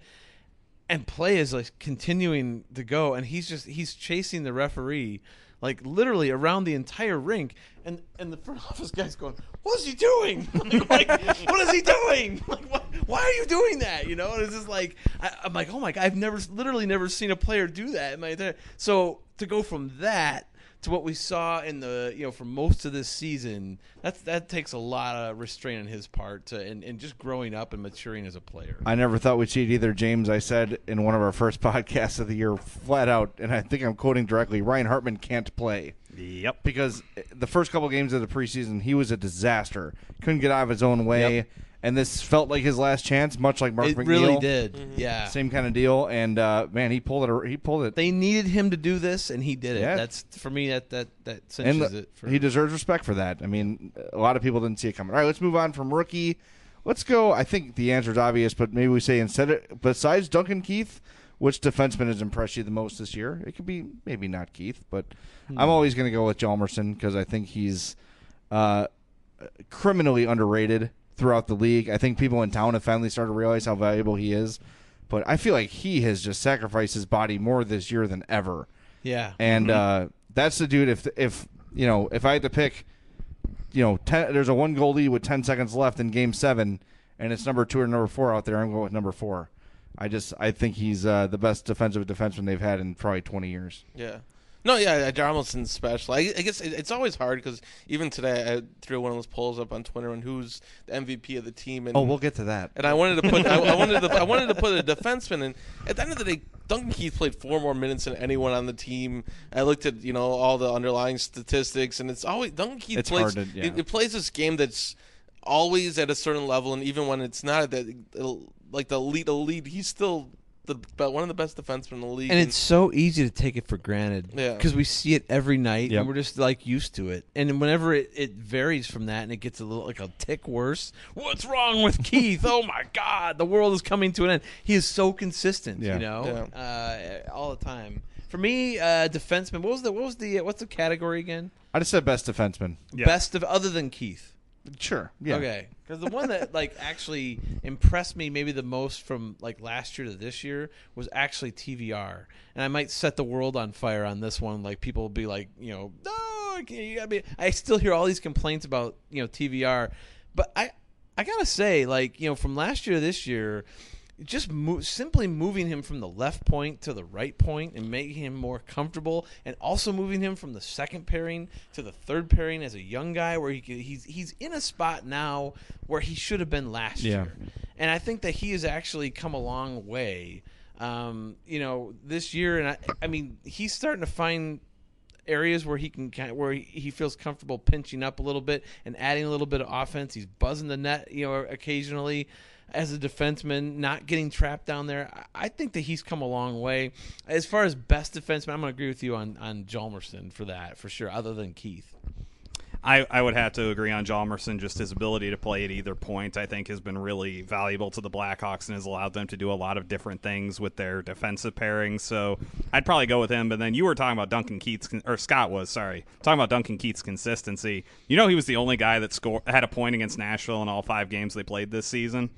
and play is like continuing to go and he's just he's chasing the referee like literally around the entire rink and and the front [laughs] office guy's going what is he doing? [laughs] Like, like, [laughs] what is he doing? Like what, why are you doing that? You know and it's just like I, i'm like oh my god i've never literally never seen a player do that in my entire so to go from that to what we saw in the you know for most of this season that that takes a lot of restraint on his part to, and, and just growing up and maturing as a player I never thought we'd see it either, James. I said in one of our first [laughs] podcasts of the year, flat out, and I think I'm quoting directly Ryan Hartman can't play. Yep. Because the first couple games of the preseason, he was a disaster. Couldn't get out of his own way. Yep. And this felt like his last chance, much like Mark it McNeill. really did yeah Same kind of deal. And uh, man, he pulled it. He pulled it. they needed him to do this, and he did it. Yeah. That's for me. That that that and cinches the- it. For, he deserves respect for that. I mean, a lot of people didn't see it coming. All right, let's move on from rookie. Let's go. I think the answer is obvious, but maybe we say instead of besides Duncan Keith, which defenseman has impressed you the most this year? It could be maybe not Keith, but Hmm. I'm always going to go with Hjalmarsson because I think he's uh, criminally underrated throughout the league. I think people in town have finally started to realize how valuable he is, but I feel like he has just sacrificed his body more this year than ever. yeah, And uh, that's the dude. If if you know, if I had to pick, you know, ten, there's a one goal lead with ten seconds left in Game Seven, and it's number two or number four out there, I'm going with number four. I just I think he's uh, the best defensive defenseman they've had in probably 20 years. Yeah. No, yeah, Hjalmarsson's special. I, I guess it, it's always hard because even today I threw one of those polls up on Twitter on who's the MVP of the team. And, Oh, we'll get to that. And I wanted to put I, I wanted to I wanted to put a defenseman. And at the end of the day, Duncan Keith played four more minutes than anyone on the team. I looked at you know all the underlying statistics, and it's always Duncan Keith It's plays. to- yeah. it, it plays this game that's always at a certain level, and even when it's not at that like the elite elite, he's still the but one of the best defensemen in the league. And it's so easy to take it for granted. Yeah. Because we see it every night Yep. and we're just like used to it. And whenever it, it varies from that and it gets a little like a tick worse, what's wrong with [laughs] Keith? oh my God, the world is coming to an end. He is so consistent, Yeah. you know, uh, all the time. For me, uh, defenseman. What was the what was the uh, what's the category again? I just said best defenseman. Best of other than Keith. Sure. Yeah. Okay, because the one that [laughs] like actually impressed me maybe the most from like last year to this year was actually TVR, and I might set the world on fire on this one. Like people will be like, you know, no, I can't- you gotta be. I still hear all these complaints about you know TVR, but I I gotta say like you know from last year to this year. Just mo- simply moving him from the left point to the right point and making him more comfortable, and also moving him from the second pairing to the third pairing as a young guy, where he could, he's he's in a spot now where he should have been last Yeah. year, and I think that he has actually come a long way. Um, you know, this year, and I, I mean, he's starting to find areas where he can kind of, where he, he feels comfortable pinching up a little bit and adding a little bit of offense. He's buzzing the net, you know, occasionally as a defenseman, not getting trapped down there. I think that he's come a long way. As far as best defenseman, I'm going to agree with you on on Hjalmarsson for that for sure. Other than Keith. I, I would have to agree on Hjalmarsson. Just his ability to play at either point, I think, has been really valuable to the Blackhawks and has allowed them to do a lot of different things with their defensive pairings. So I'd probably go with him. But then you were talking about Duncan Keith's, or Scott was, sorry, talking about Duncan Keith's consistency. You know, he was the only guy that scored had a point against Nashville in all five games they played this season.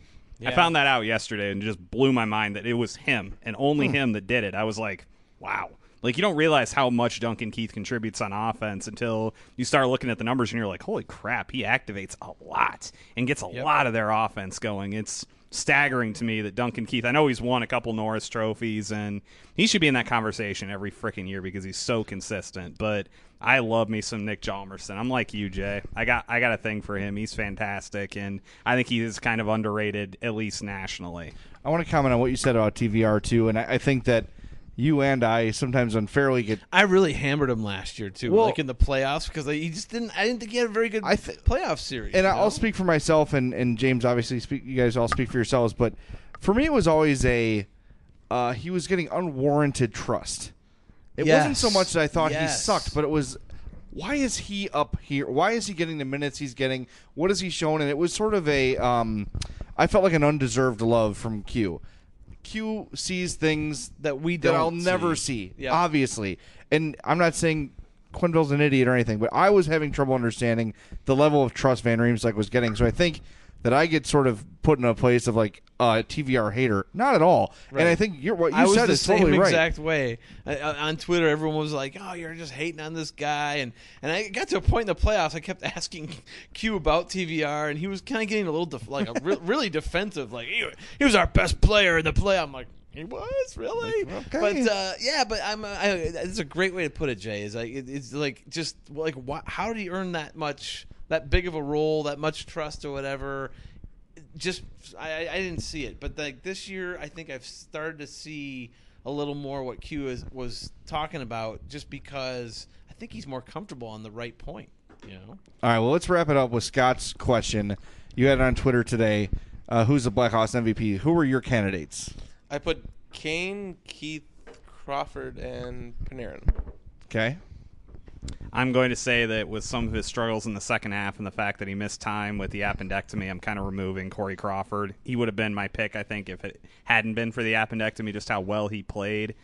I found that out yesterday and just blew my mind that it was him and only hmm. him that did it. I was like, wow. Like you don't realize how much Duncan Keith contributes on offense until you start looking at the numbers and you're like, holy crap, he activates a lot and gets a lot of their offense going. It's staggering to me that Duncan Keith. I know he's won a couple Norris trophies and he should be in that conversation every freaking year because he's so consistent. But I love me some Nick Hjalmarsson. I'm like you, Jay. I got I got a thing for him. He's fantastic, and I think he is kind of underrated, at least nationally. I want to comment on what you said about TVR too, and I, I think that you and I sometimes unfairly get. I really hammered him last year too, Well- like in the playoffs, because he just didn't. I didn't think he had a very good I th- playoff series. And you I'll speak for myself, and, and James obviously speak. You guys all speak for yourselves, but for me, it was always a uh, he was getting unwarranted trust. It wasn't so much that I thought Yes. he sucked, but it was why is he up here? Why is he getting the minutes he's getting? What has he shown? And it was sort of a um, I felt like an undeserved love from Q. Q sees things That we that I'll never see. Yep. Obviously, and I'm not saying Quenneville's an idiot or anything, but I was having trouble understanding the level of trust Van Riemsdyk was getting. So I think that I get sort of put in a place of like a TVR hater. Not at all. And I think you're what you I said the is same totally right. exact way. I, on Twitter, everyone was like, "Oh, you're just hating on this guy," and and I got to a point in the playoffs. I kept [laughs] asking Q about TVR, and he was kind of getting a little def- like a re- [laughs] really defensive. Like he, he was our best player in the play. I'm like. He was really, okay. but uh, yeah, but I'm. Uh, I, it's a great way to put it, Jay. Is like it, it's like just like why, how did he earn that much, that big of a role, that much trust or whatever? just I, I I didn't see it, but like this year, I think I've started to see a little more what Q is, was talking about, just because I think he's more comfortable on the right point. You know, All right, well, let's wrap it up with Scott's question. You had it on Twitter today. Uh, who's the Blackhawks MVP? Who were your candidates? I put Kane, Keith, Crawford, and Panarin. Okay. I'm going to say that with some of his struggles in the second half and the fact that he missed time with the appendectomy, I'm kind of removing Corey Crawford. He would have been my pick, I think, if it hadn't been for the appendectomy, just how well he played.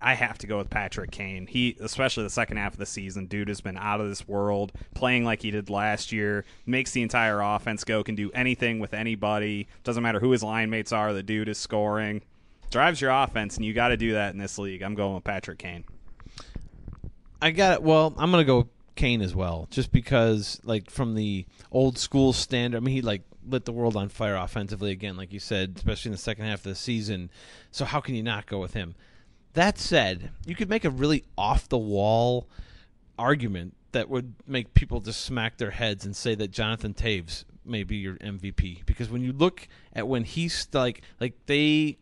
I have to go with Patrick Kane. He, especially the second half of the season, dude has been out of this world, playing like he did last year, makes the entire offense go, can do anything with anybody. Doesn't matter who his line mates are, the dude is scoring. Drives your offense, and you got to do that in this league. I'm going with Patrick Kane. I got it. Well, I'm gonna go Kane as well, just because like from the old school standard. I mean, he like lit the world on fire offensively again, like you said, especially in the second half of the season. So how can you not go with him? That said, you could make a really off the wall argument that would make people just smack their heads and say that Jonathan Toews may be your MVP because when you look at when he's like like they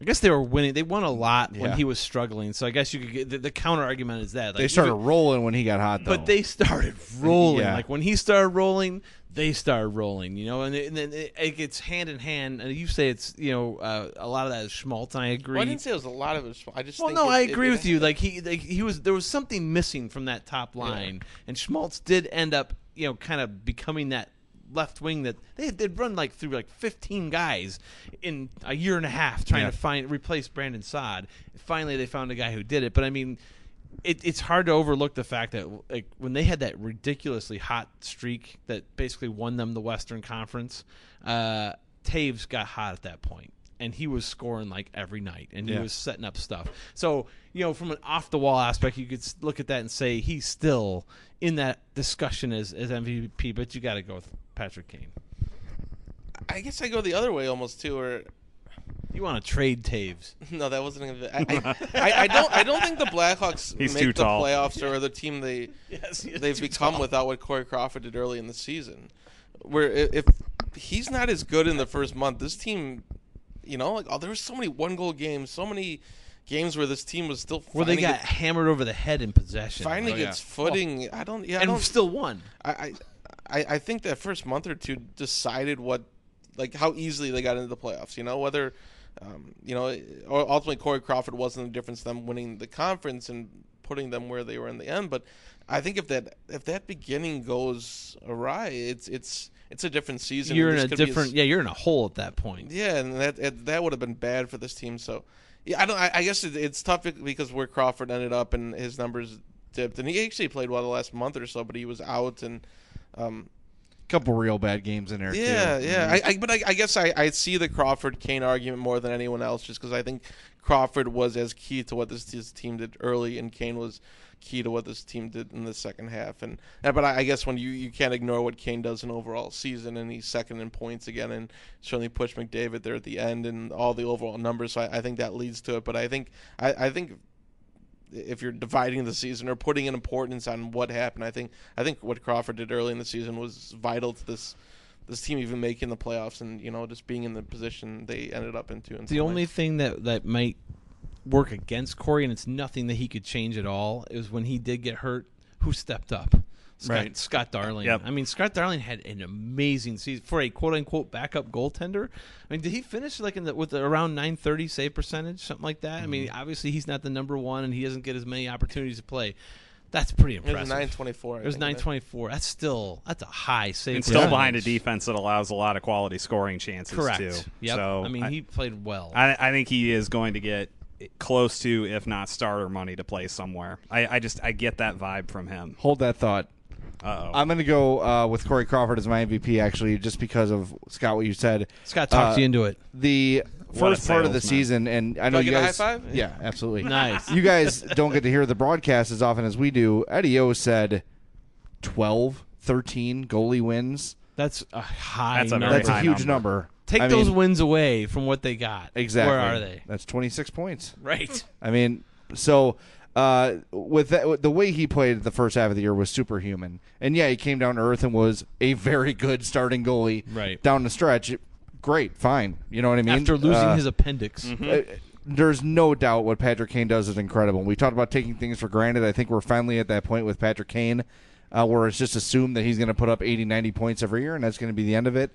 I guess they were winning. They won a lot when Yeah. he was struggling. So I guess you could get the, the counter argument is that like they started even- rolling when he got hot, though. but they started [laughs] rolling. Yeah. Like when he started rolling, they started rolling. You know, and, it, and then it, it gets hand in hand. And you say it's you know uh, a lot of that is Schmaltz. And I agree. Well, I didn't say it was a lot of it. was- I just Well, think no, it- I it- agree it- with you. Like he, like he was, there was something missing from that top line, and Schmaltz did end up, you know, kind of becoming that left wing that they they'd run like through like 15 guys in a year and a half trying Yeah. to find replace Brandon Saad. Finally, they found a guy who did it. But I mean. It, it's hard to overlook the fact that like when they had that ridiculously hot streak that basically won them the Western Conference, uh, Toews got hot at that point, and he was scoring like every night, and he Yeah. was setting up stuff. So you know, from an off the wall aspect, you could look at that and say he's still in that discussion as as MVP. But you got to go with Patrick Kane. I guess I go the other way almost too, or You want to trade Toews? [laughs] no, that wasn't. Gonna be, I, I, I, I don't. I don't think the Blackhawks [laughs] He's make the tall. playoffs or the team they [laughs] yes, they've become tall. without what Corey Crawford did early in the season. Where i- if he's not as good in the first month, this team, you know, like oh, there were so many one goal games, so many games where this team was still Where they got it- hammered over the head in possession, finding Like, its footing. I don't. Yeah, I and don't, still won. I, I I I think that first month or two decided what like how easily they got into the playoffs. You know whether um, you know or ultimately Corey Crawford wasn't the difference them winning the conference and putting them where they were in the end. But I think if that if that beginning goes awry, it's it's it's a different season. You're in a could be different. yeah, you're in a hole at that point. yeah, and that it, that would have been bad for this team. So, yeah, I don't. I, I guess it, it's tough because where Crawford ended up and his numbers dipped, and he actually played well the last month or so, but he was out and. Um, couple real bad games in there. yeah, too. yeah. I, I, but I, I guess I, I see the Crawford Kane argument more than anyone else, just because I think Crawford was as key to what this, this team did early, and Kane was key to what this team did in the second half. And but I, I guess when you you can't ignore what Kane does in overall season, and he's second in points again, and certainly pushed McDavid there at the end, and all the overall numbers. So I, I think that leads to it. But I think I, I think if you're dividing the season or putting an importance on what happened, I think I think what Crawford did early in the season was vital to this this team even making the playoffs and you know just being in the position they ended up into. And The only thing that that might work against Corey, and it's nothing that he could change at all, It was when he did get hurt. Who stepped up? Scott, Right. Scott Darling. Yep. I mean, Scott Darling had an amazing season for a quote unquote backup goaltender. I mean, did he finish like in the, with around 930 save percentage, something like that? I mean, Mm-hmm. obviously he's not the number one, and he doesn't get as many opportunities to play. That's pretty it impressive. was nine twenty four. It was 924. That's still that's a high save. and still behind a defense that allows a lot of quality scoring chances Correct. too. Yep. So I mean, he played well. I, I think he is going to get close to, if not starter money, to play somewhere. I, I just I get that vibe from him. Hold that thought. Uh oh. I'm going to go uh, with Corey Crawford as my MVP, actually, just because of Scott what you said. Scott talked Uh, you into it. The first part of the salesman. season, and I know I you get a guys. high five? Yeah, absolutely. Nice. You guys [laughs] don't get to hear the broadcast as often as we do. Eddie O said 12, 13 goalie wins. That's a high. That's a number. That's a high huge number. number. Take I those mean, wins away from what they got. Exactly. Where are they? That's 26 points. Right. I mean, so uh, with that, the way he played the first half of the year was superhuman. And yeah, he came down to earth and was a very good starting goalie. Right. down the stretch. Great, fine. You know what I mean? After losing Uh, his appendix. uh, there's no doubt what Patrick Kane does is incredible. We talked about taking things for granted. I think we're finally at that point with Patrick Kane uh, where it's just assumed that he's going to put up 80, 90 points every year, and that's going to be the end of it.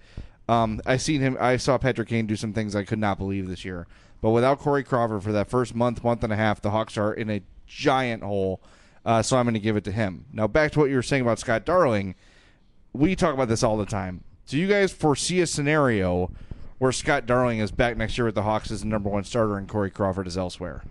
Um, I seen him. I saw Patrick Kane do some things I could not believe this year. But without Corey Crawford for that first month, month and a half, the Hawks are in a giant hole. Uh, so I'm going to give it to him. Now back to what you were saying about Scott Darling. We talk about this all the time. Do you guys foresee a scenario where Scott Darling is back next year with the Hawks as the number one starter and Corey Crawford is elsewhere?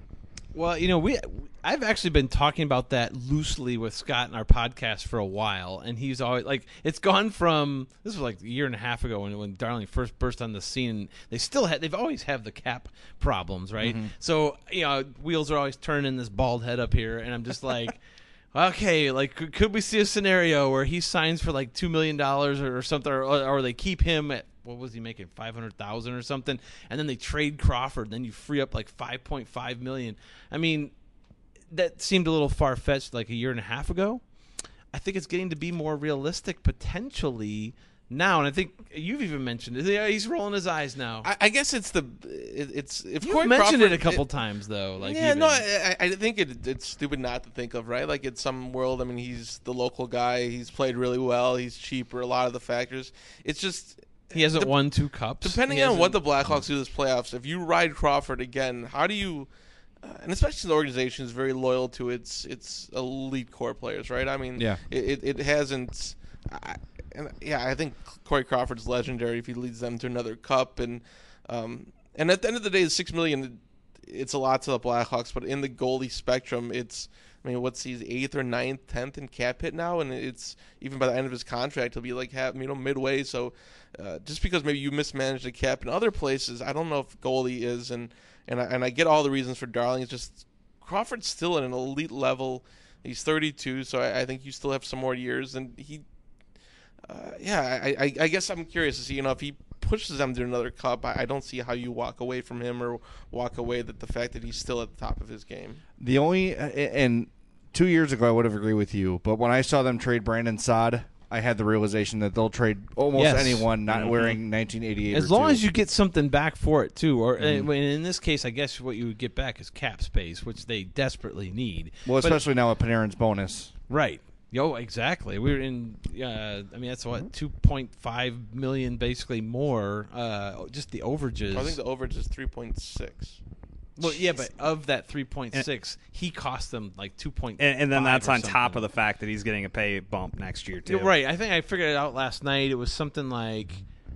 Well, you know, we I've actually been talking about that loosely with Scott in our podcast for a while, and he's always like, it's gone from this was like a year and a half ago when when Darling first burst on the scene. They still had, they've always have the cap problems, right? Mm-hmm. So you know, wheels are always turning this bald head up here, and I'm just like. [laughs] okay, like could- we see a scenario where he signs for like two million dollars or, or something, or, or they keep him at what was he making five hundred thousand or something, and then they trade Crawford, then you free up like five point five million. I mean, that seemed a little far fetched like a year and a half ago. I think it's getting to be more realistic potentially now, and I think you've even mentioned it. Yeah, he's rolling his eyes now. I, I guess it's the it, it's if You've mentioned Crawford, it a couple times though. Like yeah, even- no, I, I I think it, it's stupid not to think of, right? Like, it's some world. I mean, he's the local guy. He's played really well. He's cheaper. A lot of the factors. It's just he hasn't dep- won two cups. Depending on what the Blackhawks do this playoffs, if you ride Crawford again, how do you? Uh, and especially the organization is very loyal to its its elite core players, right? I mean, Yeah. it it, it hasn't. I, and yeah, I think Corey Crawford's legendary if he leads them to another cup, and um, and at the end of the day, the six million, it's a lot to the Blackhawks, but in the goalie spectrum, it's. I mean, what's he's eighth or ninth, tenth in cap hit now, and it's even by the end of his contract, he'll be like half, you know, midway. So, uh, just because maybe you mismanage the cap in other places, I don't know if goalie is, and and I, and I get all the reasons for Darling. It's just Crawford's still at an elite level. He's 32, so I, I think you still have some more years, and he, uh, yeah, I, I I guess I'm curious to see, you know, if he pushes them to another cup, I, I don't see how you walk away from him or walk away that the fact that he's still at the top of his game. The only and two years ago I would have agreed with you, but when I saw them trade Brandon Saad, I had the realization that they'll trade almost Yes. anyone not Mhm. wearing 1988. As or long two. as you get something back for it too, or Mhm. uh, in this case, I guess what you would get back is cap space, which they desperately need. well, But- especially now with Panarin's bonus. right? Yo, exactly. We were in. Uh, I mean, that's what two point five million, basically more. Uh, just the overages. I think the overage is 3.6. well, yeah, but of that three point six, he cost them like two point. And, and then that's on top of the fact that he's getting a pay bump next year too. You're right. I think I figured it out last night. It was something like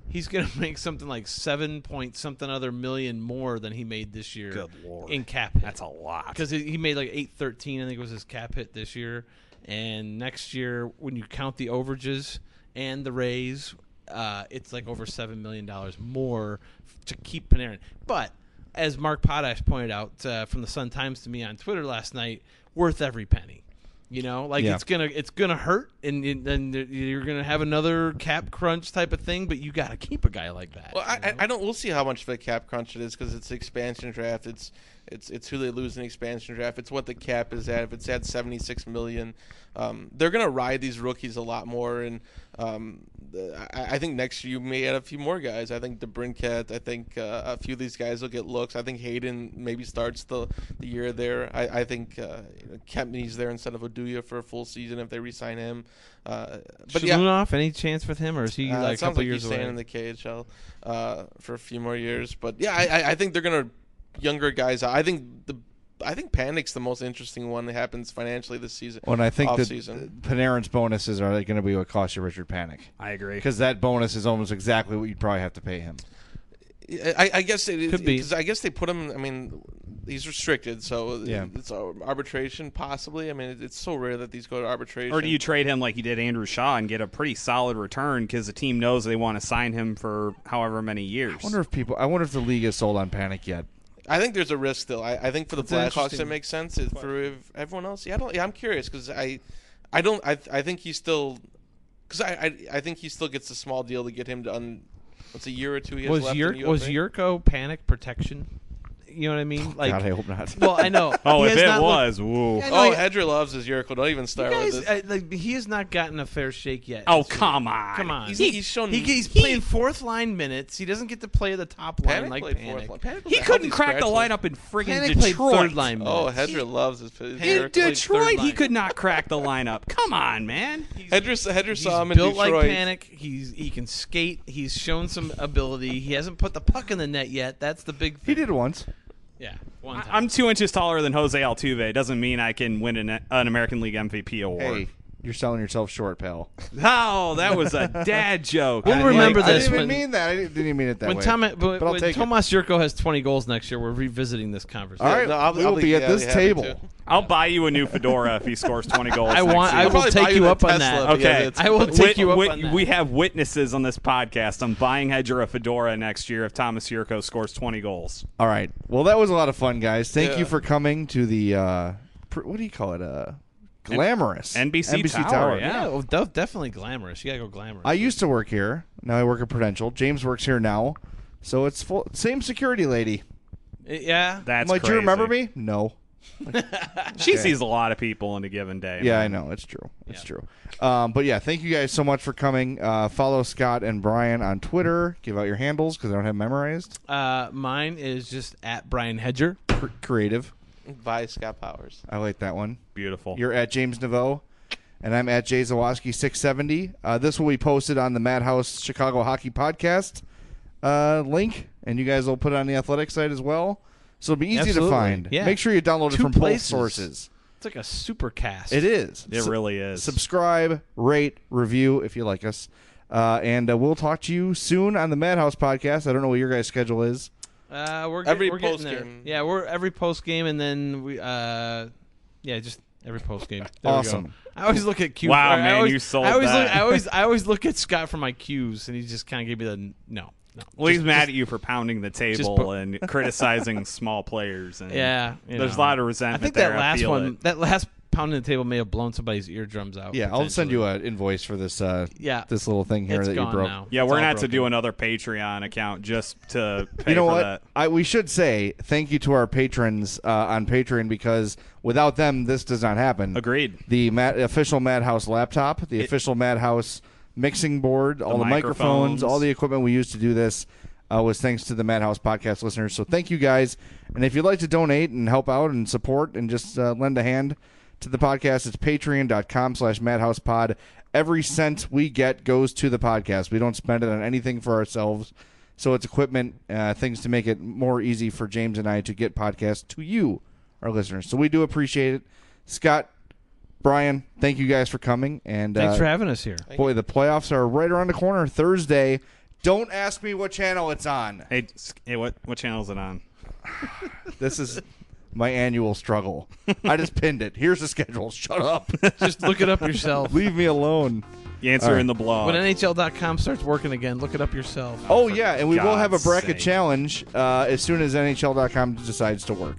he's going [laughs] to make something like seven point something other million more than he made this year. Good lord. In cap, hit. That's a lot. because he he made like eight thirteen. I think it was his cap hit this year. And next year, when you count the overages and the raise, uh, it's like over seven million dollars more f- to keep Panarin. But as Mark Potash pointed out uh, from the Sun Times to me on Twitter last night, worth every penny. You know, like Yeah. it's gonna it's gonna hurt, and, and then you're gonna have another cap crunch type of thing. But you got to keep a guy like that. Well, I, I I don't. We'll see how much of a cap crunch it is because it's expansion draft. It's it's it's who they lose in the expansion draft. It's what the cap is at. If it's at seventy six million, um, they're gonna ride these rookies a lot more. And um, I, I think next year you may add a few more guys. I think DeBrincat. I think uh, a few of these guys will get looks. I think Hayden maybe starts the, the year there. I, I think uh, Kempney's there instead of Oduya for a full season if they re-sign him. Uh, but yeah, Shalunov, any chance with him, or is he uh, like a couple like years he's away? staying in the KHL uh, for a few more years. But yeah, I, I- I think they're gonna younger guys. I think the I think Panik's the most interesting one that happens financially this season. When I think off that season. Panarin's bonuses are going to be what cost you Richard Panik. I agree. because that bonus is almost exactly what you'd probably have to pay him. I, I guess it Could be. 'cause I guess they put him. I mean, he's restricted, so Yeah. it's uh, arbitration possibly. I mean, it's so rare that these go to arbitration. Or do you trade him like you did Andrew Shaw and get a pretty solid return because the team knows they want to sign him for however many years? I wonder if people. I wonder if the league is sold on Panik yet. I think there's a risk still. I, I think for the an Blackhawks it makes sense. For everyone else, yeah, I don't, yeah, I'm curious because I, I don't, I, I think he still, because I, I, I think he still gets a small deal to get him to un, what's a year or two he has was left. Yur- was Jurco Panik protection? You know what I mean? Like, God, I hope not. well, I know. [laughs] Oh, He if has it not looked- was, woo. Yeah, no, Oh, he- Hedger loves his Jurco. Don't even you start guys, with this. uh, like, he has not gotten a fair shake yet. Oh, come on. Come on. He's- he, he's shown- he- he's he- playing fourth line minutes. He doesn't get to play the top line like played Panik. fourth line. Panik was He a couldn't crack the scratch lineup in friggin' Panik played Detroit. third line minutes. Oh, Hedger loves his, his In Jurco. third Detroit, he line. could not crack the lineup. Come on, man. Hedger, Hedger He's saw him in built Detroit. like Panik. He's he can skate. He's shown some ability. He hasn't put the puck in the net yet. That's the big. Thing. He did once. Yeah, one time. I'm two inches taller than Jose Altuve. Doesn't mean I can win an, an American League MVP award. Hey, you're selling yourself short, pal. Oh, that was a [laughs] dad joke. We'll I remember like- I this didn't when- mean that. I didn't, didn't even mean it that when way. Tom, but, But I'll when take it. Tomas Jurco has 20 goals next year, we're revisiting this conversation. All right, No, I'll- we I'll will be- be at yeah, this I'll be happy table. to. I'll buy you a new fedora if he scores 20 goals. [laughs] I next want. I season. will probably take you you a up on Tesla, that. but Okay, yeah, I will Wit- take you up wit- on that. We have witnesses on this podcast. I'm buying Hedger a fedora next year if Tomas Jurco scores 20 goals. All right. Well, that was a lot of fun, guys. Thank Yeah. you for coming to the uh, pr- what do you call it? Uh, glamorous. NBC Tower, yeah. well, def- definitely glamorous. You gotta go glamorous. I used to work here. Now I work at Prudential. James works here now, so it's full same security lady. yeah. That's I'm like, do you remember me? No. [laughs] She Okay. sees a lot of people in a given day. Yeah, man. I know. It's true. It's true. Um, but yeah, thank you guys so much for coming. Uh, follow Scott and Brian on Twitter. Give out your handles because I don't have memorized. Uh, mine is just at Brian Hedger. Cr- creative. By Scott Powers. I like that one. Beautiful. You're at James Neveau, and I'm at Jay Zawaski 670. Uh, this will be posted on the Madhouse Chicago Hockey Podcast uh, link, and you guys will put it on the athletic site as well. So it'll be easy Absolutely. to find. Yeah. Make sure you download it from places. both sources. It's like a super cast. It is. It Su- really is. Subscribe, rate, review if you like us. Uh, and uh, we'll talk to you soon on the Madhouse podcast. I don't know what your guys' schedule is. Uh, we're Every we're getting post there. game. Yeah, we're every post game, and then we. Uh, yeah, just every post game. There we go. Awesome. I always look at cues. Wow, I man, always, you sold I always that. Look, I always, I always look at Scott for my cues, and he just kind of gave me the no, no. Well, he's mad just- at you for pounding the table put- and criticizing [laughs] small players. And Yeah, there's know. a lot of resentment. I resentment think there. that last feel one, it. that last pounding the table, may have blown somebody's eardrums out. Yeah, I'll send you an invoice for this. Uh, Yeah. this little thing here It's that you broke. now. Yeah, It's we're all gonna have to do another Patreon account just to pay You know for what? that. I we should say thank you to our patrons uh, on Patreon because without them, this does not happen. Agreed. The Mad, official Madhouse laptop, the official Madhouse mixing board, all the microphones, microphones. all the equipment we use to do this uh, was thanks to the Madhouse podcast listeners. So thank you guys. And if you'd like to donate and help out and support and just uh, lend a hand to the podcast, it's patreon.com slash madhousepod. Every cent we get goes to the podcast. We don't spend it on anything for ourselves. So it's equipment, uh, things to make it more easy for James and I to get podcasts to you, our listeners. So we do appreciate it. Scott, Brian, thank you guys for coming. And Thanks uh, for having us here. Boy, the playoffs are right around the corner. Thursday. Don't ask me what channel it's on. Hey, hey, what what channel is it on? This is my annual struggle. I just pinned it. Here's the schedule. Shut up. [laughs] Just look it up yourself. Leave me alone. The answer All right. in the blog. When NHL.com starts working again, look it up yourself. Oh yeah, and we will have a bracket sake. challenge uh, as soon as NHL.com decides to work.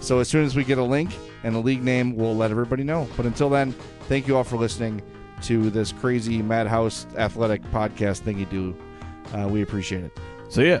So as soon as we get a link and a league name, we'll let everybody know. But until then, thank you all for listening to this crazy Madhouse Athletic podcast thing you do. Uh, we appreciate it. See ya.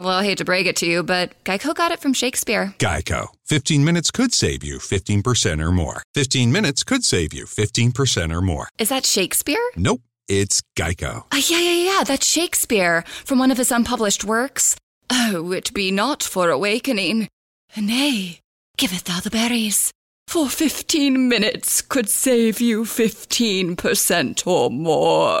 Well, I hate to break it to you, but Geico got it from Shakespeare. Geico. 15 minutes could save you 15% or more. 15 minutes could save you 15% or more. Is that Shakespeare? Nope, it's Geico. Ah, yeah, yeah, yeah, that's Shakespeare from one of his unpublished works. Oh, it be not for awakening. Nay, giveth thou the berries. For fifteen minutes could save you fifteen percent or more.